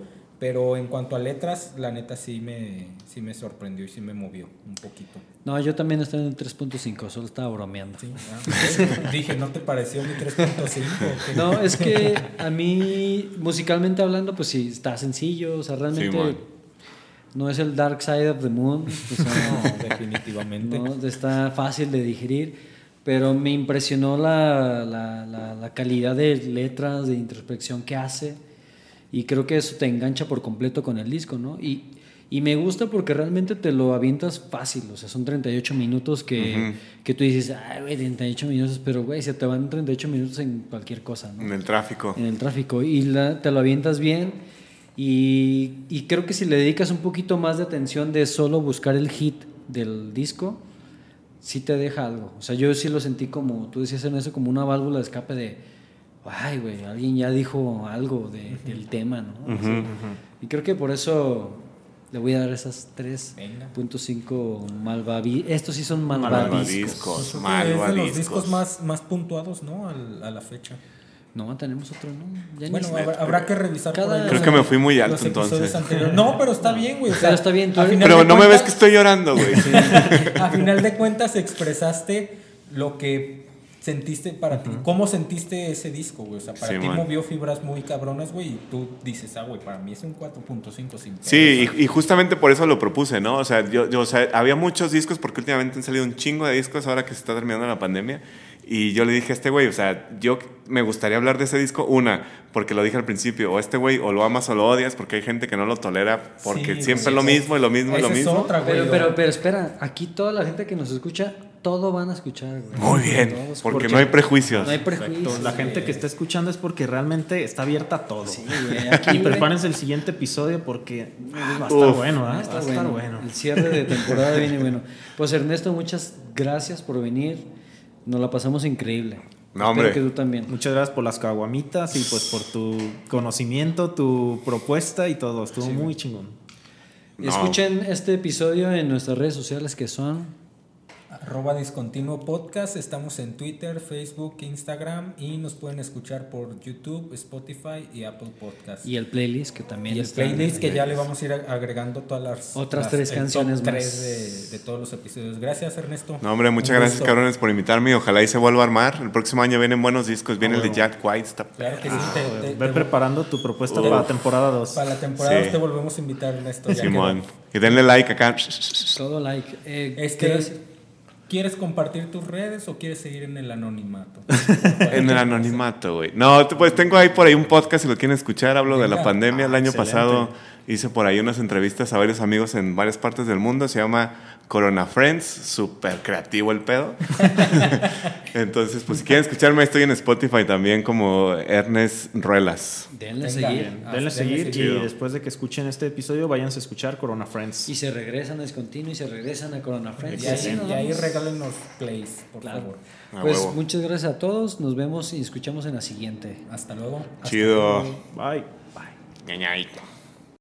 pero en cuanto a letras, la neta sí me, sí me sorprendió y sí me movió un poquito. No, yo también estoy en el 3.5, solo estaba bromeando. Sí, ah, Dije, ¿no te pareció mi 3.5? o qué? No, es que a mí, musicalmente hablando, pues sí, está sencillo, o sea, realmente Simón. no es el Dark Side of the Moon, o sea, No, definitivamente. no, está fácil de digerir, pero me impresionó la, la, la, la calidad de letras, de introspección que hace, y creo que eso te engancha por completo con el disco, ¿no? Y, y me gusta porque realmente te lo avientas fácil, o sea, son 38 minutos que, que tú dices, ay, güey, 38 minutos, pero, güey, se te van 38 minutos en cualquier cosa, ¿no? En el tráfico. en el tráfico y la- te lo avientas bien y, y creo que si le dedicas un poquito más de atención de solo buscar el hit del disco, sí te deja algo. O sea, yo sí lo sentí como, tú decías en eso, como una válvula de escape de, ay, güey, alguien ya dijo algo de- del tema, ¿no? O sea, Y creo que por eso le voy a dar esas Venga. 3.5 malvaviscos. Estos sí son malvaviscos. Malvaviscos. Que es de los Malvaviscos. discos más, más puntuados, ¿no? Al- a la fecha. No, tenemos otro, ¿no? Ya Bueno, habrá, habrá que revisar Cada- Creo que me fui muy alto, entonces. anteriores. No, pero está bien, güey. o sea, Pero está bien, tú Pero no me ves que cuentas- estoy llorando, güey. A final de cuentas expresaste lo que sentiste para ti? ¿Cómo sentiste ese disco, güey? O sea, para Sí, ti man. movió fibras muy cabronas, güey, y tú dices, ah, güey, para mí es un 4.5 sin Sí, y, y justamente por eso lo propuse, ¿no? O sea, yo, yo, o sea, había muchos discos porque últimamente han salido un chingo de discos ahora que se está terminando la pandemia. Y yo le dije a este güey, o sea, yo me gustaría hablar de ese disco, una, porque lo dije al principio, o este güey o lo amas o lo odias, porque hay gente que no lo tolera, porque Sí, siempre güey, lo mismo y lo mismo y lo esa es mismo. otra, güey. Pero, pero, pero espera, aquí toda la gente que nos escucha, todo van a escuchar, güey. Muy bien, Todos, porque no hay prejuicios. No hay prejuicios. La gente güey. que está escuchando es porque realmente está abierta a todo. Sí, güey, aquí, y güey, prepárense el siguiente episodio porque va a estar Uf. bueno, ¿ah? va a Va a estar estar bueno. bueno. El cierre de temporada viene bueno. Pues Ernesto, muchas gracias por venir. Nos la pasamos increíble. No, hombre. Que tú también. Muchas gracias por las caguamitas y pues por tu conocimiento, tu propuesta y todo. Estuvo muy chingón. No. Escuchen este episodio en nuestras redes sociales que son Arroba Discontinuo Podcast, estamos en Twitter, Facebook, Instagram y nos pueden escuchar por YouTube, Spotify y Apple Podcast. y el playlist que también Y el está- playlist que ya le vamos a ir agregando todas las Otras las- tres canciones más. tres de, de todos los episodios. Gracias Ernesto. No, hombre, muchas Un gracias, gusto. cabrones, por invitarme. y Ojalá y se vuelva a armar. El próximo año vienen buenos discos. Viene el de. Jack White. Está Claro que sí. te- te- Ve te- preparando tu propuesta para la temporada 2. para la temporada Sí. te volvemos a invitar Ernesto. ya Simón. quedó. Y denle like acá. Todo like. Eh, Este. ¿Quieres compartir tus redes o quieres seguir en el anonimato? En el anonimato, güey. No, pues tengo ahí por ahí un podcast si lo quieren escuchar. Hablo de la pandemia. El año excelente. pasado hice por ahí unas entrevistas a varios amigos en varias partes del mundo. Se llama Corona Friends. Súper creativo el pedo. Entonces, pues si quieren escucharme, estoy en Spotify también como Ernest Ruelas. Denle seguir. Denle Ah, denle seguir seguir. y después de que escuchen este episodio, váyanse a escuchar Corona Friends. Y se regresan a Discontinuo y se regresan a Corona Friends. Y ahí, y ahí vamos. regálenos plays, por Claro. favor. A Pues huevo. muchas gracias a todos. Nos vemos y escuchamos en la siguiente. Hasta luego. Chido. Bye. Ñañaito.